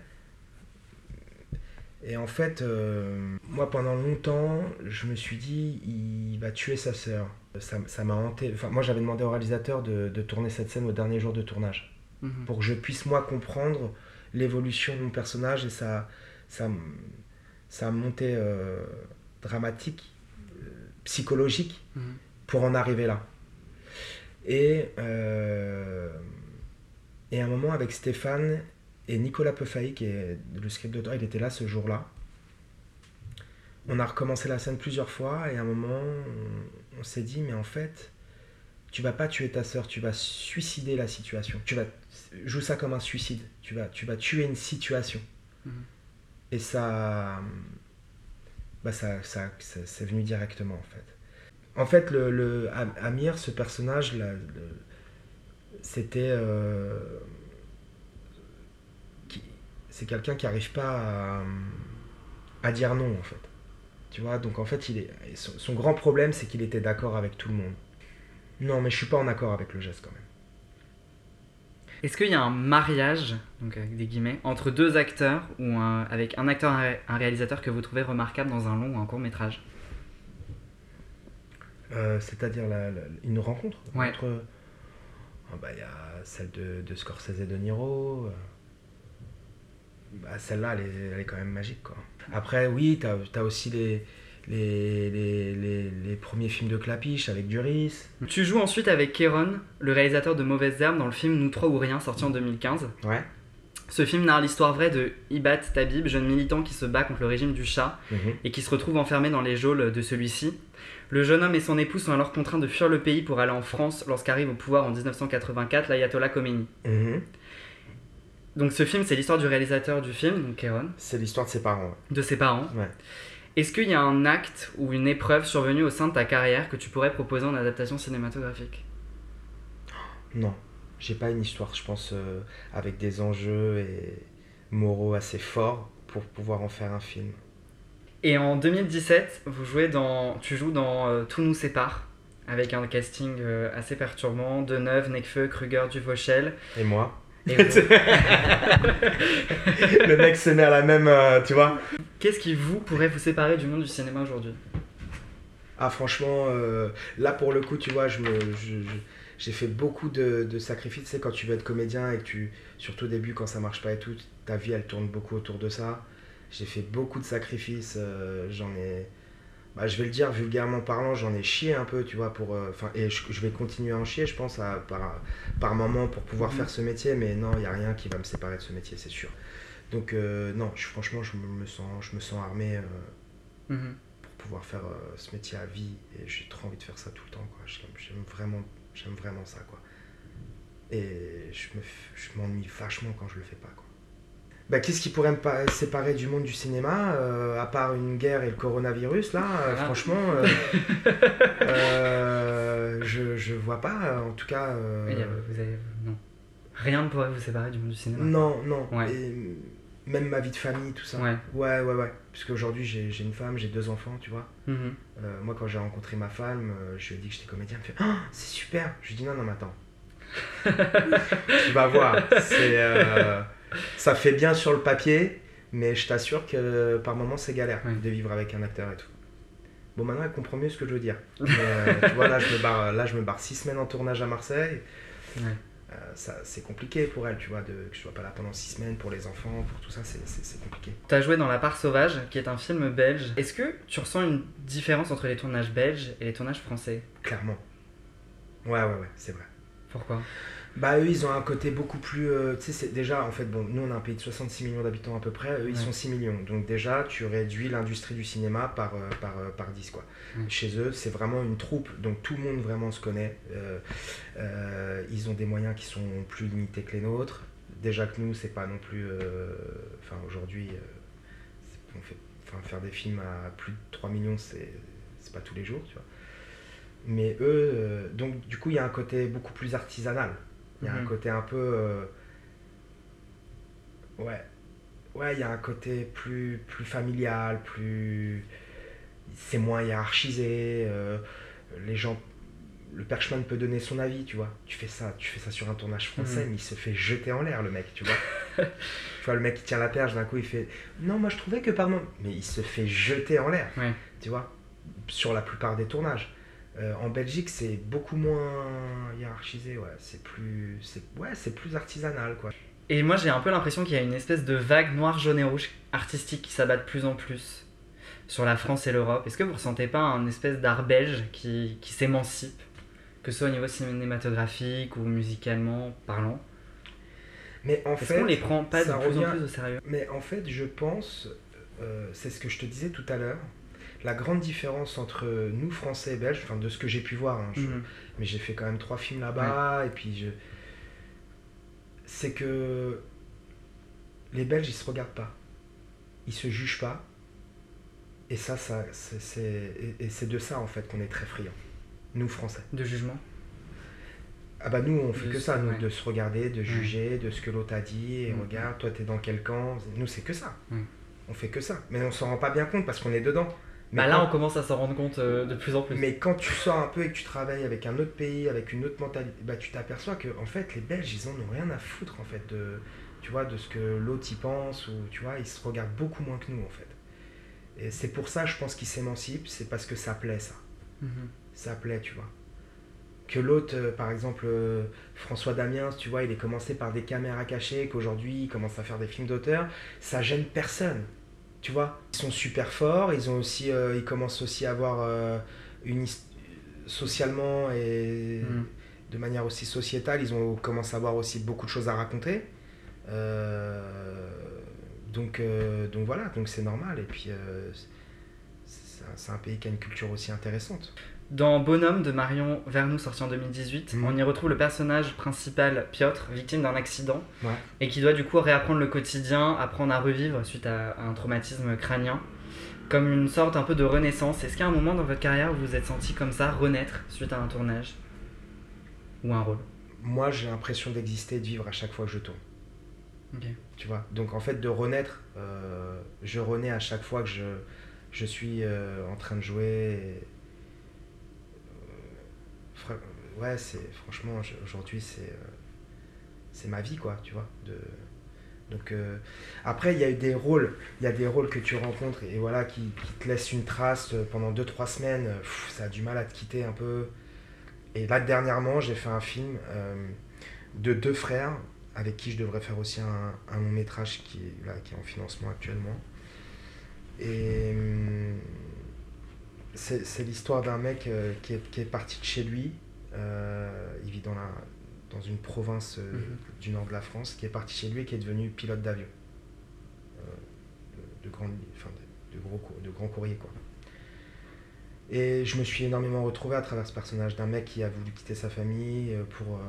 Et en fait, euh, moi pendant longtemps, je me suis dit, il va tuer sa sœur. Ça m'a hanté. Enfin, moi j'avais demandé au réalisateur de, tourner cette scène au dernier jour de tournage. Mhm. Pour que je puisse moi comprendre l'évolution de mon personnage et sa, sa, sa montée euh, dramatique, euh, psychologique, mhm. Pour en arriver là. Et, et à un moment avec Stéphane, et Nicolas Peffaï, qui est le script d'auteur, il était là ce jour-là. On a recommencé la scène plusieurs fois et à un moment, on, s'est dit, mais en fait, tu vas pas tuer ta sœur, tu vas suicider la situation. Tu vas joue ça comme un suicide. Tu vas, tu vas tuer une situation. Mhm. Et ça, bah ça, ça, c'est venu directement en fait. En fait, le, Amir, ce personnage, c'était euh, c'est quelqu'un qui n'arrive pas à, dire non, en fait. Tu vois, donc en fait, il est, son, grand problème, c'est qu'il était d'accord avec tout le monde. Non, mais je suis pas en accord avec le geste quand même.
Est-ce qu'il y a un mariage, donc avec des guillemets, entre deux acteurs ou avec un acteur un réalisateur que vous trouvez remarquable dans un long ou un court métrage?
Euh, C'est-à-dire une rencontre
ouais.
entre. Ah bah, il y a celle de, de Scorsese et de Niro. Euh, bah, celle-là, elle est, quand même magique. Quoi. Après, oui, tu as, aussi les, les, les, les, premiers films de Clapiche avec Duris.
Tu joues ensuite avec Kéron, le réalisateur de Mauvaises Herbes, dans le film Nous trois ou rien, sorti en 2015.
Ouais.
Ce film narre l'histoire vraie de Ibat Tabib, jeune militant qui se bat contre le régime du chat mhm. et qui se retrouve enfermé dans les geôles de celui-ci. Le jeune homme et son épouse sont alors contraints de fuir le pays pour aller en France lorsqu'arrive au pouvoir en 1984 l'ayatollah Khomeini. Mhm. Donc ce film, c'est l'histoire du réalisateur du film, donc Kéron.
C'est l'histoire de ses parents.
De ses parents.
Ouais.
Est-ce qu'il y a un acte ou une épreuve survenue au sein de ta carrière que tu pourrais proposer en adaptation cinématographique?
Non, j'ai pas une histoire, je pense, euh, avec des enjeux et moraux assez forts pour pouvoir en faire un film.
Et en 2017, vous jouez dans, tu joues dans euh, Tout nous sépare, avec un casting euh, assez perturbant, Deneuve, Necfeu, Kruger, Duvauchel.
Et moi le mec se met à la même, tu vois.
Qu'est-ce qui vous pourrait vous séparer du monde du cinéma aujourd'hui?
Ah franchement, là pour le coup, tu vois, je me, j'ai fait beaucoup de, sacrifices. Tu sais, quand tu veux être comédien et que tu, surtout au début, quand ça marche pas et tout, ta vie elle tourne beaucoup autour de ça. J'ai fait beaucoup de sacrifices. Euh, j'en ai bah, je vais le dire vulgairement parlant, j'en ai chié un peu, tu vois, pour, euh, et je, vais continuer à en chier, je pense, à, par, par moment pour pouvoir mhm. faire ce métier, mais non, il n'y a rien qui va me séparer de ce métier, c'est sûr. Donc, euh, non, je, franchement, je me, sens, je me sens armé mhm. pour pouvoir faire ce métier à vie, et j'ai trop envie de faire ça tout le temps, quoi. J'aime vraiment, vraiment ça, quoi. Et je m'ennuie vachement quand je le fais pas, quoi. Bah, qu'est-ce qui pourrait me séparer du monde du cinéma, euh, à part une guerre et le coronavirus, là, euh, franchement, euh, je, je vois pas, en tout cas...
vous avez... non. Rien ne pourrait vous séparer du monde du cinéma
Non, non. Même ma vie de famille, tout ça.
Ouais,
ouais, ouais. ouais. Parce qu'aujourd'hui, j'ai une femme, j'ai deux enfants, tu vois. Mhm. moi, quand j'ai rencontré ma femme, je lui ai dit que j'étais comédien. Elle me fait oh, c'est super Je lui ai dit Non, non, mais attends. tu vas voir. C'est ça fait bien sur le papier, mais je t'assure que par moments c'est galère de vivre avec un acteur et tout. Bon, maintenant elle comprend mieux ce que je veux dire. Euh, tu vois, là je, me barre, là je me barre six semaines en tournage à Marseille. Euh, ça, c'est compliqué pour elle, tu vois, de, que je sois pas là pendant six semaines pour les enfants, pour tout ça, c'est, compliqué.
Tu as joué dans La part sauvage, qui est un film belge. Est-ce que tu ressens une différence entre les tournages belges et les tournages français?
Clairement. Ouais, ouais, ouais, c'est vrai.
Pourquoi?
Bah eux ils ont un côté beaucoup plus euh, tu sais c'est déjà en fait bon nous on a un pays de 66 millions d'habitants à peu près. Eux ils sont 6 millions. Donc déjà tu réduis l'industrie du cinéma par euh, par, euh, par 10 quoi. Chez eux c'est vraiment une troupe. Donc tout le monde vraiment se connaît. Ils ont des moyens qui sont plus limités que les nôtres. Déjà que nous c'est pas non plus enfin aujourd'hui on fait faire des films à plus de 3 millions, c'est c'est pas tous les jours, tu vois. Mais eux, donc du coup, il y a un côté beaucoup plus artisanal. Il y a un
Mhm.
côté un peu. euh, ouais. Ouais, il y a un côté plus, plus familial, plus. C'est moins hiérarchisé. euh, les gens. Le perchman peut donner son avis, tu vois. Tu fais ça, tu fais ça sur un tournage français,
Mhm.
mais il se fait jeter en l'air, le mec, tu vois. tu vois, le mec qui tient la perche, d'un coup, il fait Non, moi je trouvais que, pardon. Mais il se fait jeter en l'air,
Ouais.
tu vois, sur la plupart des tournages. Euh, en Belgique, c'est beaucoup moins hiérarchisé, ouais. C'est plus, c'est, ouais, c'est plus artisanal, quoi.
Et moi, j'ai un peu l'impression qu'il y a une espèce de vague noire, jaune et rouge artistique qui s'abat de plus en plus sur la France et l'Europe. Est-ce que vous ressentez pas un espèce d'art belge qui, qui s'émancipe, que ce soit au niveau cinématographique ou musicalement parlant?
Mais en
Est-ce
fait,
qu'on les prend pas de plus en plus au sérieux?
Mais en fait, je pense, euh, c'est ce que je te disais tout à l'heure. La grande différence entre nous, Français et Belges, enfin de ce que j'ai pu voir, hein, je-
Mhm.
mais j'ai fait quand même trois films là-bas, et puis je... c'est que les Belges, ils se regardent pas, ils se jugent pas, et ça, ça c'est, c'est- et, et c'est de ça en fait qu'on est très friands, nous Français.
De jugement
Ah bah nous, on fait
De
que ça, nous,
ouais.
de se regarder, de juger, de ce que l'autre a dit, et
Mhm.
regarde, toi t'es dans quel camp, nous c'est que ça, on fait que ça, mais on s'en rend pas bien compte parce qu'on est dedans. Mais
Bah là, on commence à s'en rendre compte euh, de plus en plus.
Mais quand tu sors un peu et que tu travailles avec un autre pays, avec une autre mentalité, bah, tu t'aperçois que en fait les Belges ils en ont rien à foutre en fait de, tu vois, de ce que l'autre y pense ou tu vois ils se regardent beaucoup moins que nous en fait. Et c'est pour ça je pense qu'ils s'émancipent, c'est parce que ça plaît ça,
Mhm.
ça plaît tu vois. Que l'autre, euh, par exemple euh, François Damiens, tu vois, il est commencé par des caméras cachées, qu'aujourd'hui il commence à faire des films d'auteur, ça gêne personne. Tu vois, ils sont super forts, ils ont aussi, euh, ils commencent aussi à avoir euh, une socialement et
Mhm.
de manière aussi sociétale, ils ont commencé à avoir aussi beaucoup de choses à raconter. Euh, donc, euh, donc voilà, donc c'est normal. Et puis c'est un pays qui a une culture aussi intéressante.
Dans Bonhomme de Marion Vernou, sorti en 2018,
Mhm.
on y retrouve le personnage principal, Piotr, victime d'un accident,
Ouais.
et qui doit du coup réapprendre le quotidien, apprendre à revivre suite à, un traumatisme crânien, comme une sorte un peu de renaissance. Est-ce qu'il y a un moment dans votre carrière où vous vous êtes senti comme ça, renaître suite à un tournage Ou un rôle?
Moi, j'ai l'impression d'exister et de vivre à chaque fois que je tourne.
Ok.
Tu vois? Donc en fait, de renaître, euh, je renais à chaque fois que je, je suis euh, en train de jouer. et, euh, fra- ouais, c'est franchement, aujourd'hui, c'est euh, c'est ma vie, quoi, tu vois. De, donc euh, après, il y a eu des rôles, il y a des rôles que tu rencontres et voilà qui, te laissent une trace euh, pendant 2-3 semaines. ça a du mal à te quitter un peu. Et là, dernièrement, j'ai fait un film de deux frères avec qui je devrais faire aussi un, un long métrage qui est, là, qui est en financement actuellement. Et hum, c'est l'histoire d'un mec qui, est, qui est parti de chez lui. Euh, il vit dans, la, dans une province euh,
Mhm.
du nord de la France, qui est parti chez lui et qui est devenu pilote d'avion. Euh, de, de, grande- enfin, de, de gros, de grands courriers, quoi. Et je me suis énormément retrouvé à travers ce personnage d'un mec qui a voulu quitter sa famille pour euh,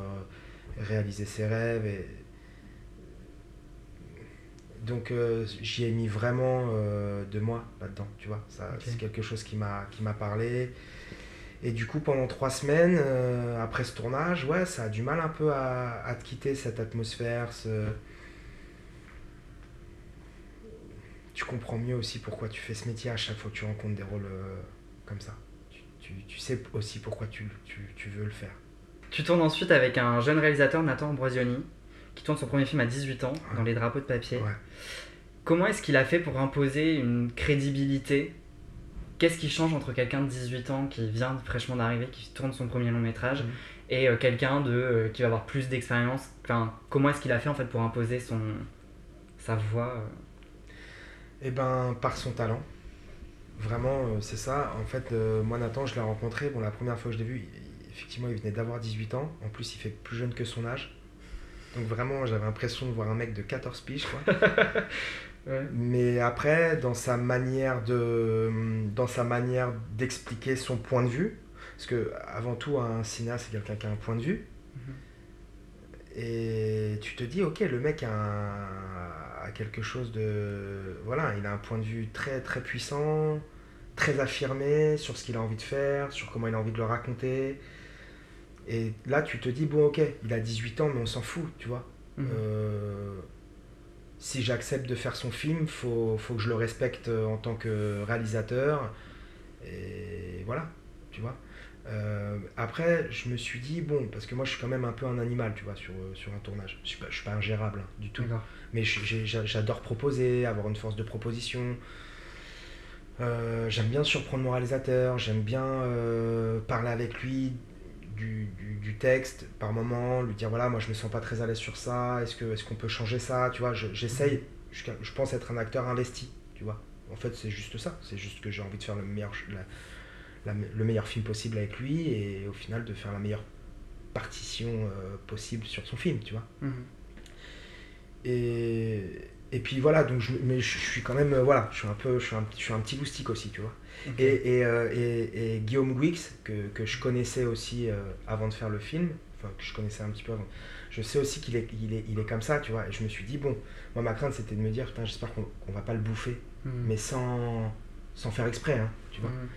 réaliser ses rêves. Et... Donc euh, j'y ai mis vraiment euh, de moi là-dedans, tu vois. C'est quelque chose qui m'a qui m'a parlé. Et du coup, pendant trois semaines, euh, après ce tournage, ouais, ça a du mal un peu à, à te quitter cette atmosphère. Ce... Tu comprends mieux aussi pourquoi tu fais ce métier à chaque fois que tu rencontres des rôles euh, comme ça. Tu, tu- tu sais aussi pourquoi tu, tu- tu veux le faire.
Tu tournes ensuite avec un jeune réalisateur, Nathan Ambrosioni, qui tourne son premier film à 18 ans,
Ouais.
dans Les Drapeaux de papier.
Ouais.
Comment est-ce qu'il a fait pour imposer une crédibilité Qu'est-ce qui change entre quelqu'un de 18 ans qui vient fraîchement d'arriver, qui tourne son premier long métrage,
Mhm.
et euh, quelqu'un de euh, qui va avoir plus d'expérience enfin, Comment est-ce qu'il a fait en fait pour imposer son sa voix euh?
Eh ben, par son talent. Vraiment, euh, c'est ça. En fait, moi, Nathan, je l'ai rencontré. Bon, la première fois que je l'ai vu, il- effectivement, il venait d'avoir 18 ans. En plus, il fait plus jeune que son âge. Donc, vraiment, j'avais l'impression de voir un mec de 14 piges, quoi.
Ouais.
Mais après, dans sa manière de, dans sa manière d'expliquer son point de vue, parce que avant tout, un cinéaste, c'est quelqu'un qui a un point de vue.
Mhm.
Et tu te dis, ok, le mec a, un- a quelque chose de. Voilà, il a un point de vue très très puissant, très affirmé sur ce qu'il a envie de faire, sur comment il a envie de le raconter. Et là, tu te dis, bon, ok, il a 18 ans, mais on s'en fout, tu vois.
Mhm.
Euh, si j'accepte de faire son film, faut, faut que je le respecte en tant que réalisateur. Et voilà, tu vois. Euh, après, je me suis dit, bon, parce que moi je suis quand même un peu un animal, tu vois, sur, sur un tournage. Je suis pas, je suis pas ingérable hein, du tout. Mais j'adore proposer, avoir une force de proposition. Euh, j'aime bien surprendre mon réalisateur, j'aime bien euh, parler avec lui du, du- du texte par moment, lui dire voilà, moi je me sens pas très à l'aise sur ça, est-ce que est-ce qu'on peut changer ça, tu vois, je- j'essaye, je, je pense être un acteur investi, tu vois. En fait, c'est juste ça, c'est juste que j'ai envie de faire le meilleur, la- la- le meilleur film possible avec lui et au final de faire la meilleure partition euh, possible sur son film, tu vois.
Mhm.
Et, et puis voilà, donc je, mais je, je suis quand même, euh, voilà, je suis un peu, je suis un, je suis un petit loustic aussi, tu vois.
Ok.
Et, et, euh, et- et Guillaume Guix, que, que je connaissais aussi euh, avant de faire le film, enfin que je connaissais un petit peu avant, je sais aussi qu'il est, il est, il est comme ça, tu vois. Et je me suis dit, bon, moi ma crainte c'était de me dire, putain, j'espère qu'on qu'on va pas le bouffer,
Mhm.
mais sans, sans faire exprès, hein, tu vois.
Mhm.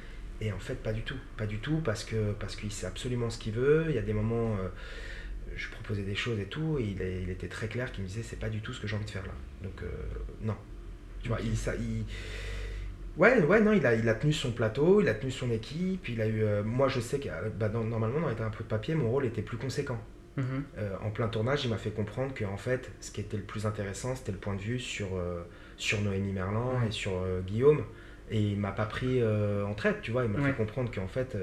Et en fait, pas du tout. Pas du tout, parce que parce qu'il sait absolument ce qu'il veut. Il y a des moments, euh, je proposais des choses et tout, et il, est- il était très clair qu'il me disait, c'est pas du tout ce que j'ai envie de faire là. Donc, non. Tu vois, il, ça, il... Ouais, ouais, non, il a, il a tenu son plateau, il a tenu son équipe, il a eu... euh, moi, je sais que bah, dans- normalement, dans un peu de papier, mon rôle était plus conséquent.
Mhm.
Euh, en plein tournage, il m'a fait comprendre que en fait, ce qui était le plus intéressant, c'était le point de vue sur, euh, sur Noémie Merlan
Ouais.
et sur Guillaume. Et il m'a pas pris en traite, tu vois. Il m'a
Ouais.
fait comprendre qu'en fait,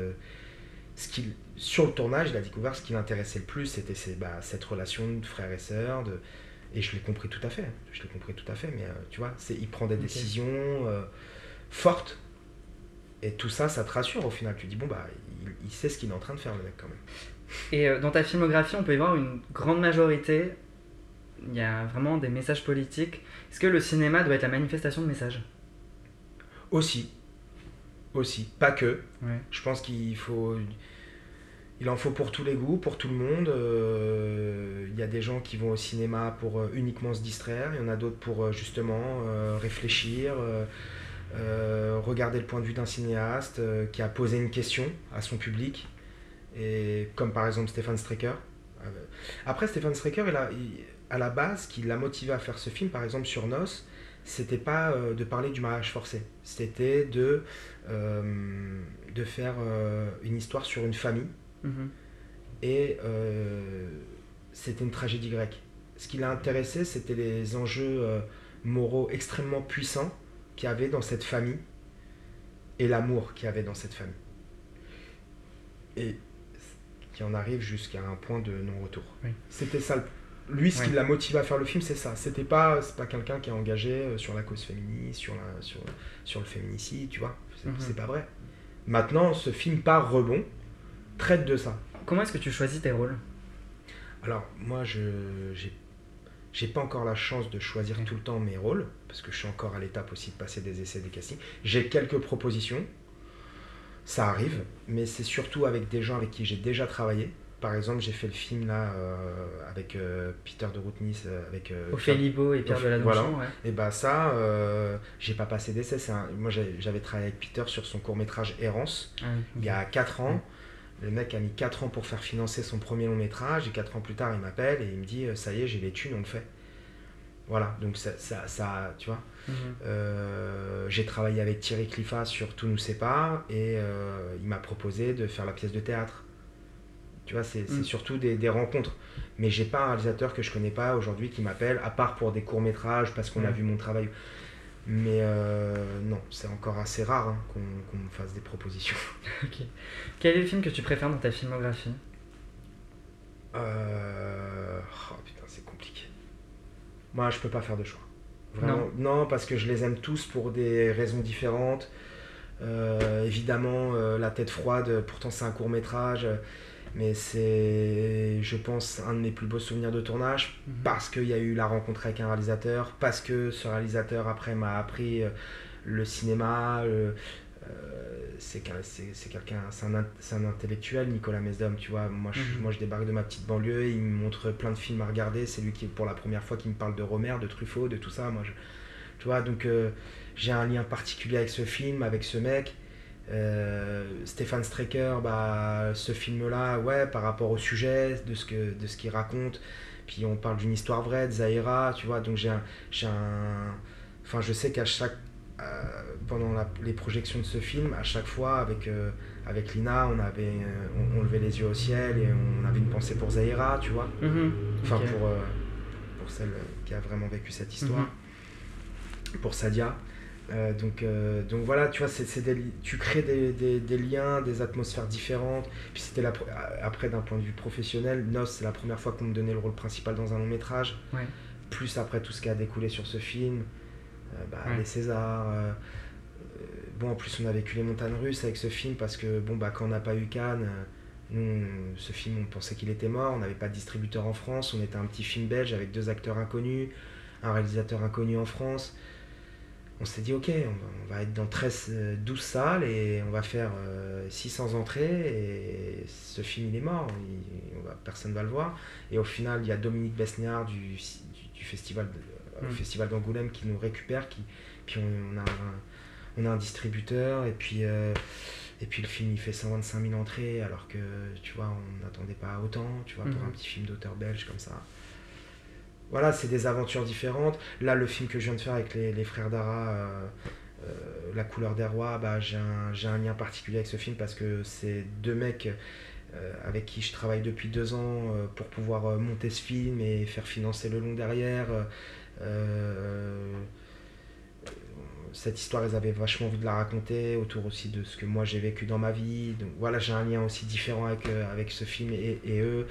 ce qu'il sur le tournage, il a découvert ce qui l'intéressait le plus, c'était bah, cette relation de frère et sœur. De... Et je l'ai compris tout à fait. Je l'ai compris tout à fait. Mais tu vois, il prend des décisions fortes. Et tout ça, ça te rassure au final. Tu dis, bon, bah, il, il sait ce qu'il est en train de faire, le mec, quand même.
Et euh, dans ta filmographie, on peut y voir une grande majorité. Il y a vraiment des messages politiques. Est-ce que le cinéma doit être la manifestation de messages?
Aussi. Aussi. Pas que.
Ouais.
Je pense qu'il faut. Il en faut pour tous les goûts, pour tout le monde. Euh, Il y a des gens qui vont au cinéma pour euh, uniquement se distraire. Il y en a d'autres pour euh, justement réfléchir, euh, regarder le point de vue d'un cinéaste euh, qui a posé une question à son public. Et comme par exemple Stéphane Strecker. Euh, Après, Stéphane Strecker, il a, il- à la base, ce qui l'a motivé à faire ce film, par exemple sur Nos, c'était pas euh, de parler du mariage forcé. C'était de, de faire une histoire sur une famille
Mhm.
et c'était une tragédie grecque. Ce qui l'a intéressé, c'était les enjeux moraux extrêmement puissants qu'il y avait dans cette famille et l'amour qu'il y avait dans cette famille. Et qui en arrive jusqu'à un point de non-retour.
Oui.
C'était ça. Lui, ce qui l'a motivé à faire le film, c'est ça. C'était pas, c'est pas quelqu'un qui est engagé euh, sur la cause féministe, sur, la, sur, sur le féminicide, tu vois. C'est c'est pas vrai. Maintenant, ce film par rebond traite de ça.
Comment est-ce que tu choisis tes rôles?
Alors, moi, je j'ai j'ai pas encore la chance de choisir tout le temps mes rôles, parce que je suis encore à l'étape aussi de passer des essais, des castings. J'ai quelques propositions, ça arrive, mais c'est surtout avec des gens avec qui j'ai déjà travaillé. Par exemple, j'ai fait le film là euh, avec euh, Peter de Routnis, euh, avec euh,
Ophélie Beau et Pierre
Voilà.
Ouais.
et bah ça, j'ai pas passé d'essai. un- Moi, j'avais travaillé avec Peter sur son court métrage Errance
Ah oui,
il y a 4 ans. Le mec a mis 4 ans pour faire financer son premier long métrage et 4 ans plus tard il m'appelle et il me dit euh, ça y est j'ai les thunes on le fait. Voilà, donc ça, ça, ça tu vois.
Mhm.
Euh, j'ai travaillé avec Thierry Cliffat sur Tout nous sépare et euh, il m'a proposé de faire la pièce de théâtre. Tu vois, c'est
Mm.
surtout des, des rencontres. Mais j'ai pas un réalisateur que je connais pas aujourd'hui qui m'appelle, à part pour des courts-métrages parce qu'on a
Ouais.
vu mon travail. Mais euh, non, c'est encore assez rare hein, qu'on me fasse des propositions.
Quel est le film que tu préfères dans ta filmographie?
Euh... Oh putain, c'est compliqué. Moi, je peux pas faire de choix. Vraiment, non. parce que je les aime tous pour des raisons différentes. Euh, évidemment, La tête froide, pourtant c'est un court métrage, mais c'est, je pense, un de mes plus beaux souvenirs de tournage
Mhm.
parce qu'il y a eu la rencontre avec un réalisateur, parce que ce réalisateur après m'a appris euh, le cinéma, le- c'est qu'un- c'est c'est quelqu'un, c'est un, in- c'est un intellectuel, Nicolas Mesdom, tu vois. Moi je,
Mhm.
moi, je débarque de ma petite banlieue, il me montre plein de films à regarder. C'est lui qui, pour la première fois, qui me parle de Romer, de Truffaut, de tout ça. Moi, je, tu vois, donc euh, j'ai un lien particulier avec ce film, avec ce mec. Euh, Stéphane Strecker, bah, ce film-là, ouais, par rapport au sujet, de ce que de ce qu'il raconte. Puis on parle d'une histoire vraie, de Zahira, tu vois. Donc j'ai un, j'ai un, enfin, je sais qu'à chaque euh, pendant la- les projections de ce film, à chaque fois avec, euh, avec Lina, on, avait, on, on levait les yeux au ciel et on avait une pensée pour Zahira, tu vois.
Mhm.
Enfin, pour, pour celle qui a vraiment vécu cette histoire.
Mhm.
Pour Sadia. Euh, donc, euh, donc voilà, tu vois, c'est, des tu crées des, des, des liens, des atmosphères différentes. Puis c'était la, après, d'un point de vue professionnel, Nos, c'est la première fois qu'on me donnait le rôle principal dans un long métrage.
Ouais.
Plus après tout ce qui a découlé sur ce film, euh, bah,
Ouais.
les Césars. bon, en plus, on a vécu les montagnes russes avec ce film parce que, bon, bah, quand on n'a pas eu Cannes, nous, on- ce film, on pensait qu'il était mort. On n'avait pas de distributeur en France. On était un petit film belge avec deux acteurs inconnus, un réalisateur inconnu en France. On s'est dit, ok, on va, on va être dans 13, euh, 12 salles et on va faire euh, 600 entrées. Et ce film, il est mort. Il- on va, personne ne va le voir. Et au final, il y a Dominique Besniard du, du, du festival, de- au
Mm.
festival d'Angoulême qui nous récupère. Qui, puis on, on a un, on a un distributeur. Et puis, euh, et puis le film, il fait 125 000 entrées alors que, tu vois, on n'attendait pas autant, tu vois, pour
Mhm.
un petit film d'auteur belge comme ça. Voilà, c'est des aventures différentes. Là, le film que je viens de faire avec les, frères Dara, euh, euh, La couleur des rois, bah, j'ai un, lien particulier avec ce film parce que c'est deux mecs euh, avec qui je travaille depuis deux ans pour pouvoir monter ce film et faire financer le long derrière. Cette histoire, ils avaient vachement envie de la raconter autour aussi de ce que moi j'ai vécu dans ma vie. Donc voilà, j'ai un lien aussi différent avec, ce film et eux.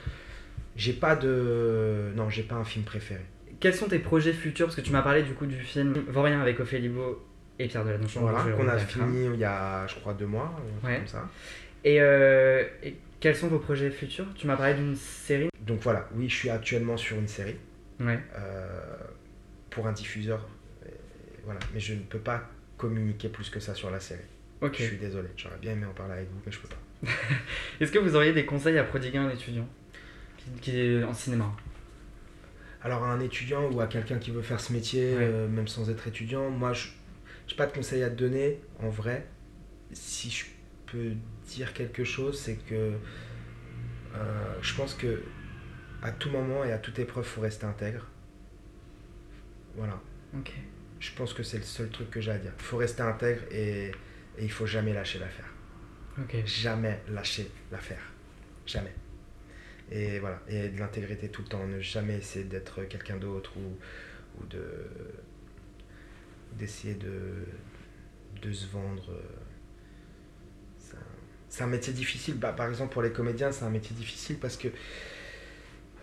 J'ai pas de. Non, j'ai pas un film préféré.
Quels sont tes projets futurs? Parce que tu m'as parlé du coup du film Vaurien avec Ophélie Beau et Pierre Deladonchamp.
Voilà, qu'on a fini il y a, je crois, deux mois,
Ouais.
comme ça.
Et, euh, et quels sont vos projets futurs? Tu m'as parlé d'une série
Donc voilà, oui, je suis actuellement sur une série
Ouais.
euh, pour un diffuseur. Voilà, mais je ne peux pas communiquer plus que ça sur la série.
Ok.
Je suis désolé, j'aurais bien aimé en parler avec vous, mais je peux pas.
Est-ce que vous auriez des conseils à prodiguer à un étudiant? Qui, est en cinéma
Alors à un étudiant ou à quelqu'un qui veut faire ce métier,
Ouais.
euh, même sans être étudiant, moi je n'ai pas de conseils à te donner en vrai. Si je peux dire quelque chose, c'est que euh, je pense que à tout moment et à toute épreuve, faut rester intègre. Voilà.
Ok.
Je pense que c'est le seul truc que j'ai à dire. Il faut rester intègre et, et il faut jamais lâcher l'affaire.
Ok.
Jamais lâcher l'affaire. Jamais. Et voilà. Et de l'intégrité tout le temps. Ne jamais essayer d'être quelqu'un d'autre ou, ou de d'essayer de, de se vendre. euh, C'est un, métier difficile. Bah, par exemple, pour les comédiens, c'est un métier difficile parce que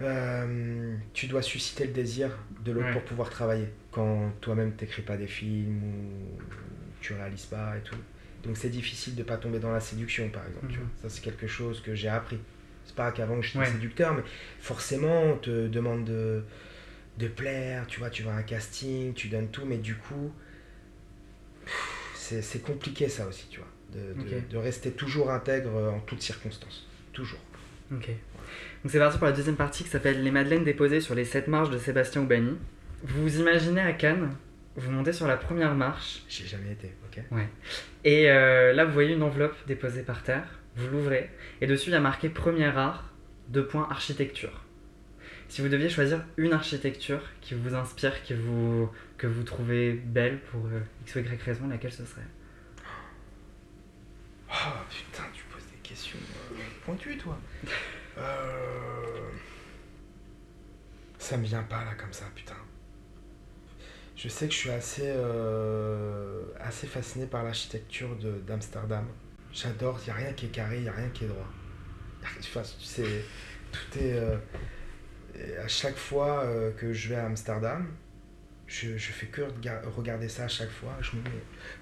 euh, tu dois susciter le désir de l'autre
Ouais.
pour pouvoir travailler. Quand toi-même t'écris pas des films ou tu réalises pas et tout. Donc c'est difficile de pas tomber dans la séduction, par exemple. tu
Mhm.
vois. Ça, c'est quelque chose que j'ai appris. C'est pas qu'avant j'étais
Ouais.
séducteur, mais forcément, on te demande de, de plaire. Tu vois, tu vas à un casting, tu donnes tout, mais du coup, c'est compliqué ça aussi, tu vois. De, de- rester toujours intègre en toutes circonstances. Toujours.
Ok. Donc c'est parti pour la deuxième partie qui s'appelle Les Madeleines déposées sur les sept marches de Sébastien Oubani. Vous vous imaginez à Cannes, vous montez sur la première marche
J'ai jamais été, ok
et euh, là vous voyez une enveloppe déposée par terre, vous l'ouvrez et dessus il y a marqué Premier art, deux points architecture. Si vous deviez choisir une architecture qui vous inspire, qui vous, que vous trouvez belle pour euh, x ou y raison, laquelle ce serait?
Oh putain, tu poses des questions euh, pointues, toi. Euh... Ça me vient pas là comme ça, putain. Je sais que je suis assez, euh, assez fasciné par l'architecture d'Amsterdam. J'adore, il n'y a rien qui est carré, il n'y a rien qui est droit. Enfin, c'est, tout est. euh, à chaque fois euh, que je vais à Amsterdam, je, je fais que rega- regarder ça à chaque fois. Je me mets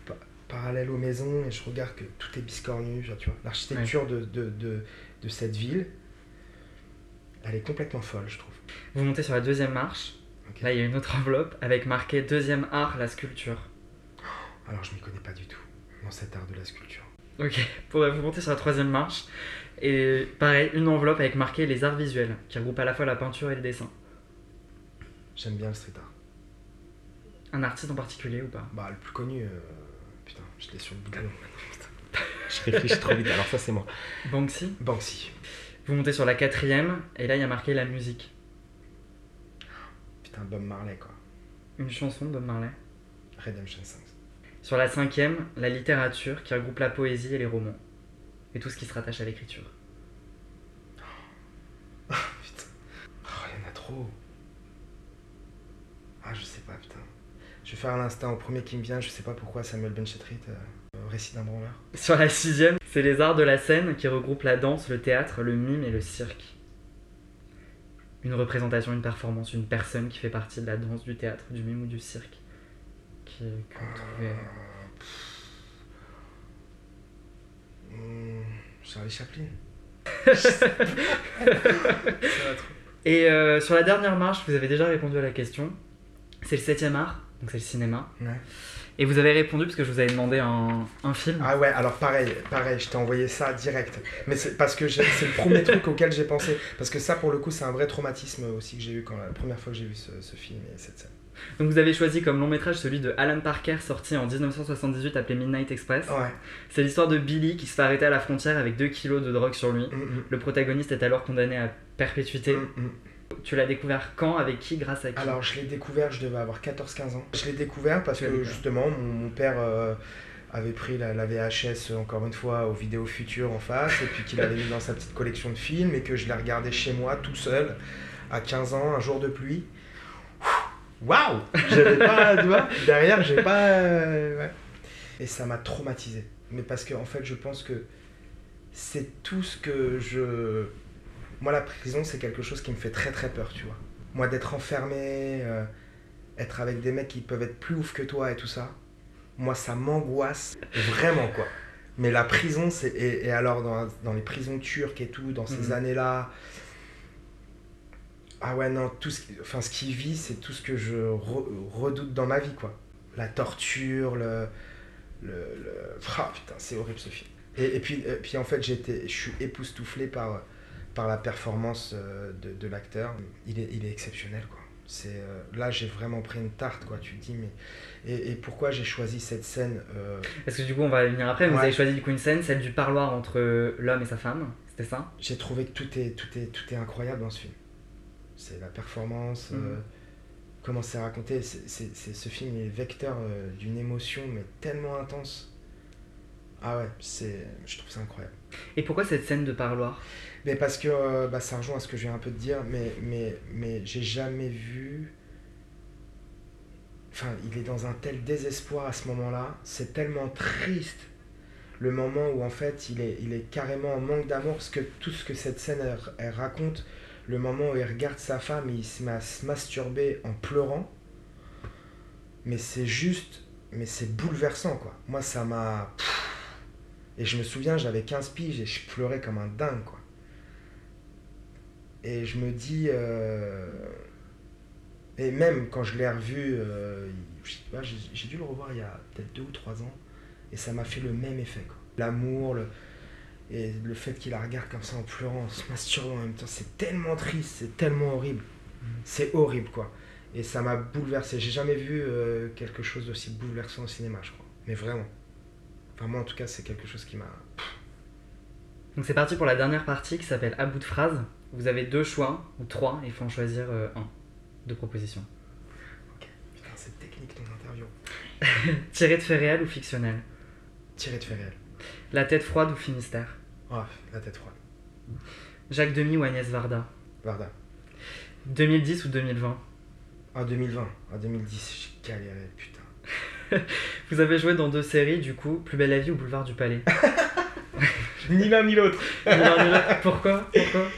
pa- parallèle aux maisons et je regarde que tout est biscornu. genre, Tu vois, l'architecture de, de, de, de cette ville, elle est complètement folle, je trouve.
Vous montez sur la deuxième marche, là il y a une autre enveloppe avec marqué Deuxième art, la sculpture.
Alors je m'y connais pas du tout. dans cet art de la sculpture.
Ok, pour vous monter sur la troisième marche. Et pareil, une enveloppe avec marqué les arts visuels, qui regroupe à la fois la peinture et le dessin.
J'aime bien le street art.
Un artiste en particulier ou pas?
Bah, le plus connu, euh, putain, je l'ai sur le bout de la langue maintenant. Je réfléchis trop vite, alors ça c'est moi.
Banksy?
Banksy.
Vous montez sur la quatrième, et là il y a marqué la musique.
Putain, Bob Marley quoi.
Une chanson de Bob Marley?
Redemption 5.
Sur la cinquième, la littérature, qui regroupe la poésie et les romans. Et tout ce qui se rattache à l'écriture.
putain. Oh, il y en a trop. Ah, je sais pas, putain. Je vais faire un instant au premier qui me vient, je sais pas pourquoi Samuel Benchetrit, euh, récit d'un branleur.
Sur la sixième, c'est les arts de la scène qui regroupent la danse, le théâtre, le mime et le cirque. Une représentation, une performance, une personne qui fait partie de la danse, du théâtre, du mime ou du cirque. Qui, que vous trouvez...
Hmm, Charlie Chaplin.
Et euh, sur la dernière marche, vous avez déjà répondu à la question. C'est le septième art, donc c'est le cinéma.
Ouais.
Et vous avez répondu parce que je vous avais demandé un, un film.
Ah ouais, alors pareil, pareil, je t'ai envoyé ça direct. Mais c'est parce que c'est le premier truc auquel j'ai pensé. Parce que ça, pour le coup, c'est un vrai traumatisme aussi que j'ai eu quand la première fois que j'ai vu ce, ce film et cette scène.
Donc vous avez choisi comme long métrage celui de Alan Parker sorti en 1978 appelé Midnight Express.
Ouais.
C'est l'histoire de Billy qui se fait arrêter à la frontière avec 2 kilos de drogue sur lui.
Mm, mm,
Le protagoniste est alors condamné à perpétuité.
mm.
Tu l'as découvert quand Avec qui Grâce à qui?
Alors, je l'ai découvert, je devais avoir 14-15 ans. Je l'ai découvert parce que justement, mon, mon père euh, avait pris la, la VHS, euh, encore une fois, aux vidéos futures en face, et puis qu'il avait mis dans sa petite collection de films, et que je l'ai regardé chez moi tout seul, à 15 ans, un jour de pluie. Waouh J'avais pas, tu vois, derrière, j'ai pas. euh, ouais. Et ça m'a traumatisé. Mais parce que, en fait, je pense que c'est tout ce que je. Moi, la prison, c'est quelque chose qui me fait très très peur, tu vois. Moi, d'être enfermé, euh, être avec des mecs qui peuvent être plus ouf que toi et tout ça, moi, ça m'angoisse vraiment, quoi. Mais la prison, c'est. Et, et alors, dans, dans les prisons turques et tout, dans ces
Mhm.
années-là. Ah ouais, non, tout ce, enfin, ce qui vit, c'est tout ce que je re- redoute dans ma vie, quoi. La torture, le. le, le- Ah putain, c'est horrible ce film. Et, et puis, et puis en fait, j'étais, je suis époustouflé par, par la performance euh, de, de l'acteur. Il est, il est exceptionnel, quoi. C'est, euh, là, j'ai vraiment pris une tarte, quoi. Tu te dis, mais. Et, et pourquoi j'ai choisi cette scène euh,
Parce que du coup, on va y venir après. mais Vous avez choisi du coup une scène, celle du parloir entre l'homme et sa femme. C'était ça?
J'ai trouvé que tout est, tout, est, tout est incroyable dans ce film. C'est la performance,
Mhm.
euh, comment c'est raconté. C'est, ce film est vecteur euh, d'une émotion, mais tellement intense. Ah ouais, c'est, je trouve ça incroyable.
Et pourquoi cette scène de parloir?
Mais parce que euh, bah, ça rejoint à ce que je viens un peu de dire, mais, mais, mais j'ai jamais vu. Enfin, il est dans un tel désespoir à ce moment-là. C'est tellement triste le moment où en fait il est, il est carrément en manque d'amour parce que tout ce que cette scène elle, elle raconte, le moment où il regarde sa femme il se met en pleurant, mais c'est juste, mais c'est bouleversant quoi. Moi ça m'a. Et je me souviens, j'avais 15 piges et je pleurais comme un dingue quoi. Et je me dis. euh, Et même quand je l'ai revu, euh, j'ai dû le revoir il y a peut-être deux ou trois ans, et ça m'a fait le même effet. L'amour, le... et le fait qu'il la regarde comme ça en pleurant, en se masturbant en même temps, c'est tellement triste, c'est tellement horrible. C'est horrible quoi. Et ça m'a bouleversé. J'ai jamais vu euh, quelque chose d'aussi bouleversant au cinéma, je crois. Mais vraiment. Enfin, moi en tout cas, c'est quelque chose qui m'a.
Donc c'est parti pour la dernière partie qui s'appelle À bout de phrase. Vous avez deux choix, ou trois, et il faut en choisir euh, un. Deux propositions.
Putain, c'est technique ton interview.
Tiré de faits réels ou fictionnel?
Tiré de fait réel.
La tête froide ou Finistère?
Ah, la tête froide.
Jacques Demy ou Agnès Varda
Varda.
2010 ou 2020
Ah, 2020. Ah, 2010, j'ai galéré, putain.
Vous avez joué dans deux séries, du coup, Plus belle la vie ou Boulevard du Palais
Ni l'un ni l'autre.
Pourquoi? Pourquoi?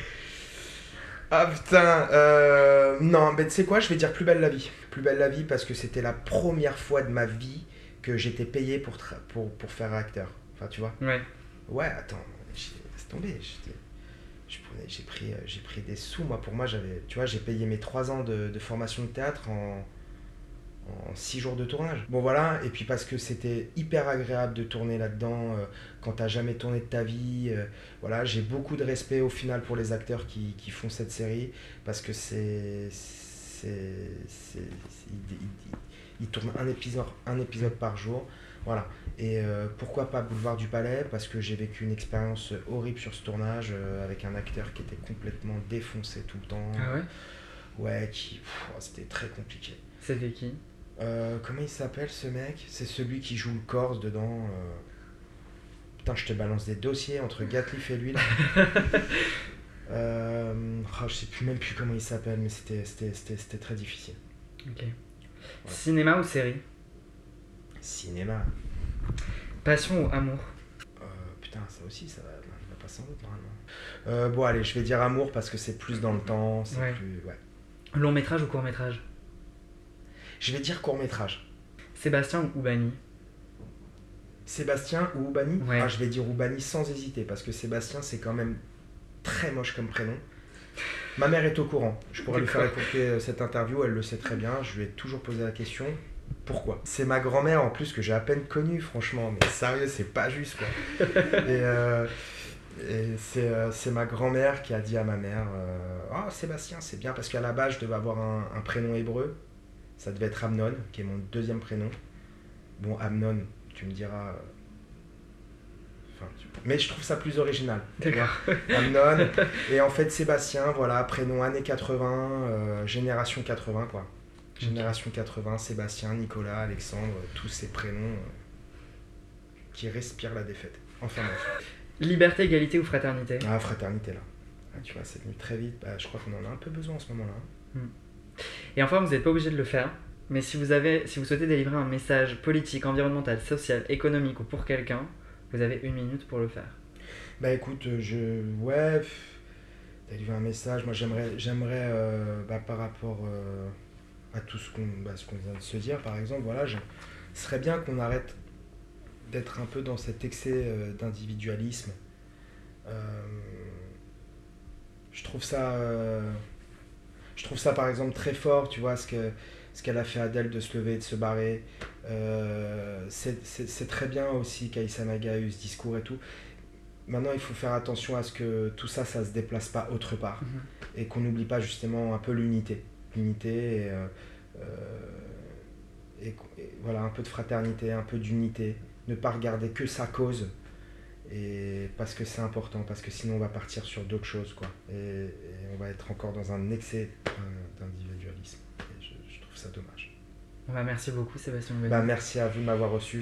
Ah putain, euh, non, mais tu sais quoi, je vais dire plus belle la vie. Plus belle la vie parce que c'était la première fois de ma vie que j'étais payé pour, pour, pour faire acteur. Enfin, tu vois?
Ouais.
Ouais, attends, laisse tomber. J'ai pris, euh, pris des sous. Moi, pour moi, j'avais, tu vois, j'ai payé mes trois ans de, de formation de théâtre en, en six jours de tournage. Bon voilà, et puis parce que c'était hyper agréable de tourner là-dedans euh, quand t'as jamais tourné de ta vie. euh, voilà, j'ai beaucoup de respect au final pour les acteurs qui, qui font cette série parce que c'est. c'est, ils tournent un épisode, un épisode par jour. Voilà. Et euh, pourquoi pas Boulevard du Palais? Parce que j'ai vécu une expérience horrible sur ce tournage euh, avec un acteur qui était complètement défoncé tout le temps.
Ah ouais?
Ouais, qui. pff, c'était très compliqué.
C'était qui?
Euh, comment il s'appelle ce mec? C'est celui qui joue le Corse dedans. Putain, je te balance des dossiers entre Gatliff et lui là. Oh, je sais plus même plus comment il s'appelle, mais c'était très difficile.
Ok. Cinéma ou série?
Cinéma.
Passion ou amour
Euh, putain, ça aussi, ça va, ça va pas sans doute normalement. Euh, bon, allez, je vais dire amour parce que c'est plus dans le temps. C'est
Ouais.
plus. Ouais.
Long métrage ou court métrage?
Je vais dire court métrage.
Sébastien ou Oubani
Sébastien ou Oubani
Ouais.
Ah, Je vais dire Oubani sans hésiter parce que Sébastien, c'est quand même très moche comme prénom. Ma mère est au courant. Je pourrais lui faire écouter euh, cette interview, elle le sait très bien. Je lui ai toujours posé la question pourquoi? C'est ma grand-mère en plus que j'ai à peine connue, franchement. Mais sérieux, c'est pas juste quoi. et euh, et c'est euh, c'est ma grand-mère qui a dit à ma mère euh, Ah, Sébastien, c'est bien parce qu'à la base, je devais avoir un, un prénom hébreu. Ça devait être Amnon, qui est mon deuxième prénom. Bon, Amnon, tu me diras. enfin, tu- mais je trouve ça plus original. Amnon. Et en fait, Sébastien, voilà, prénom années 80, euh, génération 80, quoi. Génération 80, Sébastien, Nicolas, Alexandre, tous ces prénoms euh, qui respirent la défaite. Enfin bref.
Liberté, égalité ou fraternité?
Ah, fraternité là. Ah, tu vois, c'est venu très vite. Bah, je crois qu'on en a un peu besoin en ce moment-là.
Et enfin, vous n'êtes pas obligé de le faire, mais si vous, avez, si vous souhaitez délivrer un message politique, environnemental, social, économique ou pour quelqu'un, vous avez une minute pour le faire.
Bah écoute, euh, je. Ouais. livré un message. Moi, j'aimerais, j'aimerais euh, bah, par rapport euh, à tout ce qu'on, bah, qu'on vient de se dire, par exemple, voilà, je... ce serait bien qu'on arrête d'être un peu dans cet excès euh, d'individualisme. Euh, je trouve ça. euh, Je trouve ça, par exemple, très fort, tu vois, ce que ce qu'elle a fait Adèle de se lever et de se barrer. C'est très bien aussi qu'Aïssa Naga ait eu ce discours et tout. Maintenant, il faut faire attention à ce que tout ça, ça se déplace pas autre part. Et qu'on n'oublie pas justement un peu l'unité. L'unité et, euh, euh, et, voilà, un peu de fraternité, un peu d'unité. Ne pas regarder que sa cause. Et parce que c'est important, parce que sinon on va partir sur d'autres choses, quoi. Et, et on va être encore dans un excès euh, d'individualisme. Je, je trouve ça dommage.
Bah, merci beaucoup, Sébastien.
Bah, merci à vous de m'avoir reçu.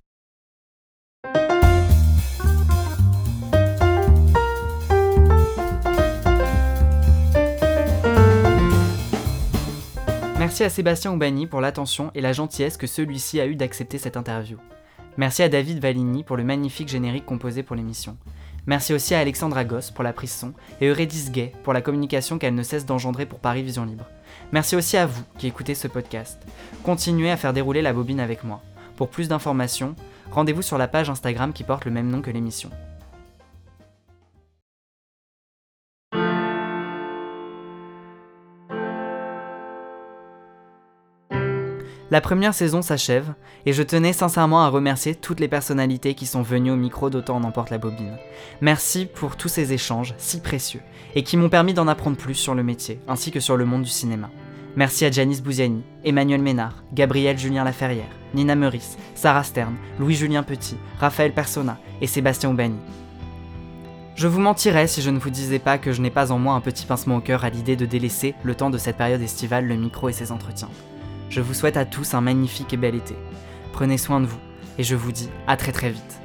Merci à Sébastien Oubani pour l'attention et la gentillesse que celui-ci a eu d'accepter cette interview. Merci à David Valigny pour le magnifique générique composé pour l'émission. Merci aussi à Alexandra Goss pour la prise son et Eurydice Gay pour la communication qu'elle ne cesse d'engendrer pour Paris Vision Libre. Merci aussi à vous qui écoutez ce podcast. Continuez à faire dérouler la bobine avec moi. Pour plus d'informations, rendez-vous sur la page Instagram qui porte le même nom que l'émission. La première saison s'achève et je tenais sincèrement à remercier toutes les personnalités qui sont venues au micro d'Autant en emporte la bobine. Merci pour tous ces échanges si précieux et qui m'ont permis d'en apprendre plus sur le métier ainsi que sur le monde du cinéma. Merci à Janice Bouziani, Emmanuel Ménard, Gabriel Julien Laferrière, Nina Meurice, Sarah Stern, Louis-Julien Petit, Raphaël Persona et Sébastien Oubani. Je vous mentirais si je ne vous disais pas que je n'ai pas en moi un petit pincement au cœur à l'idée de délaisser, le temps de cette période estivale, le micro et ses entretiens. Je vous souhaite à tous un magnifique et bel été. Prenez soin de vous et je vous dis à très très vite.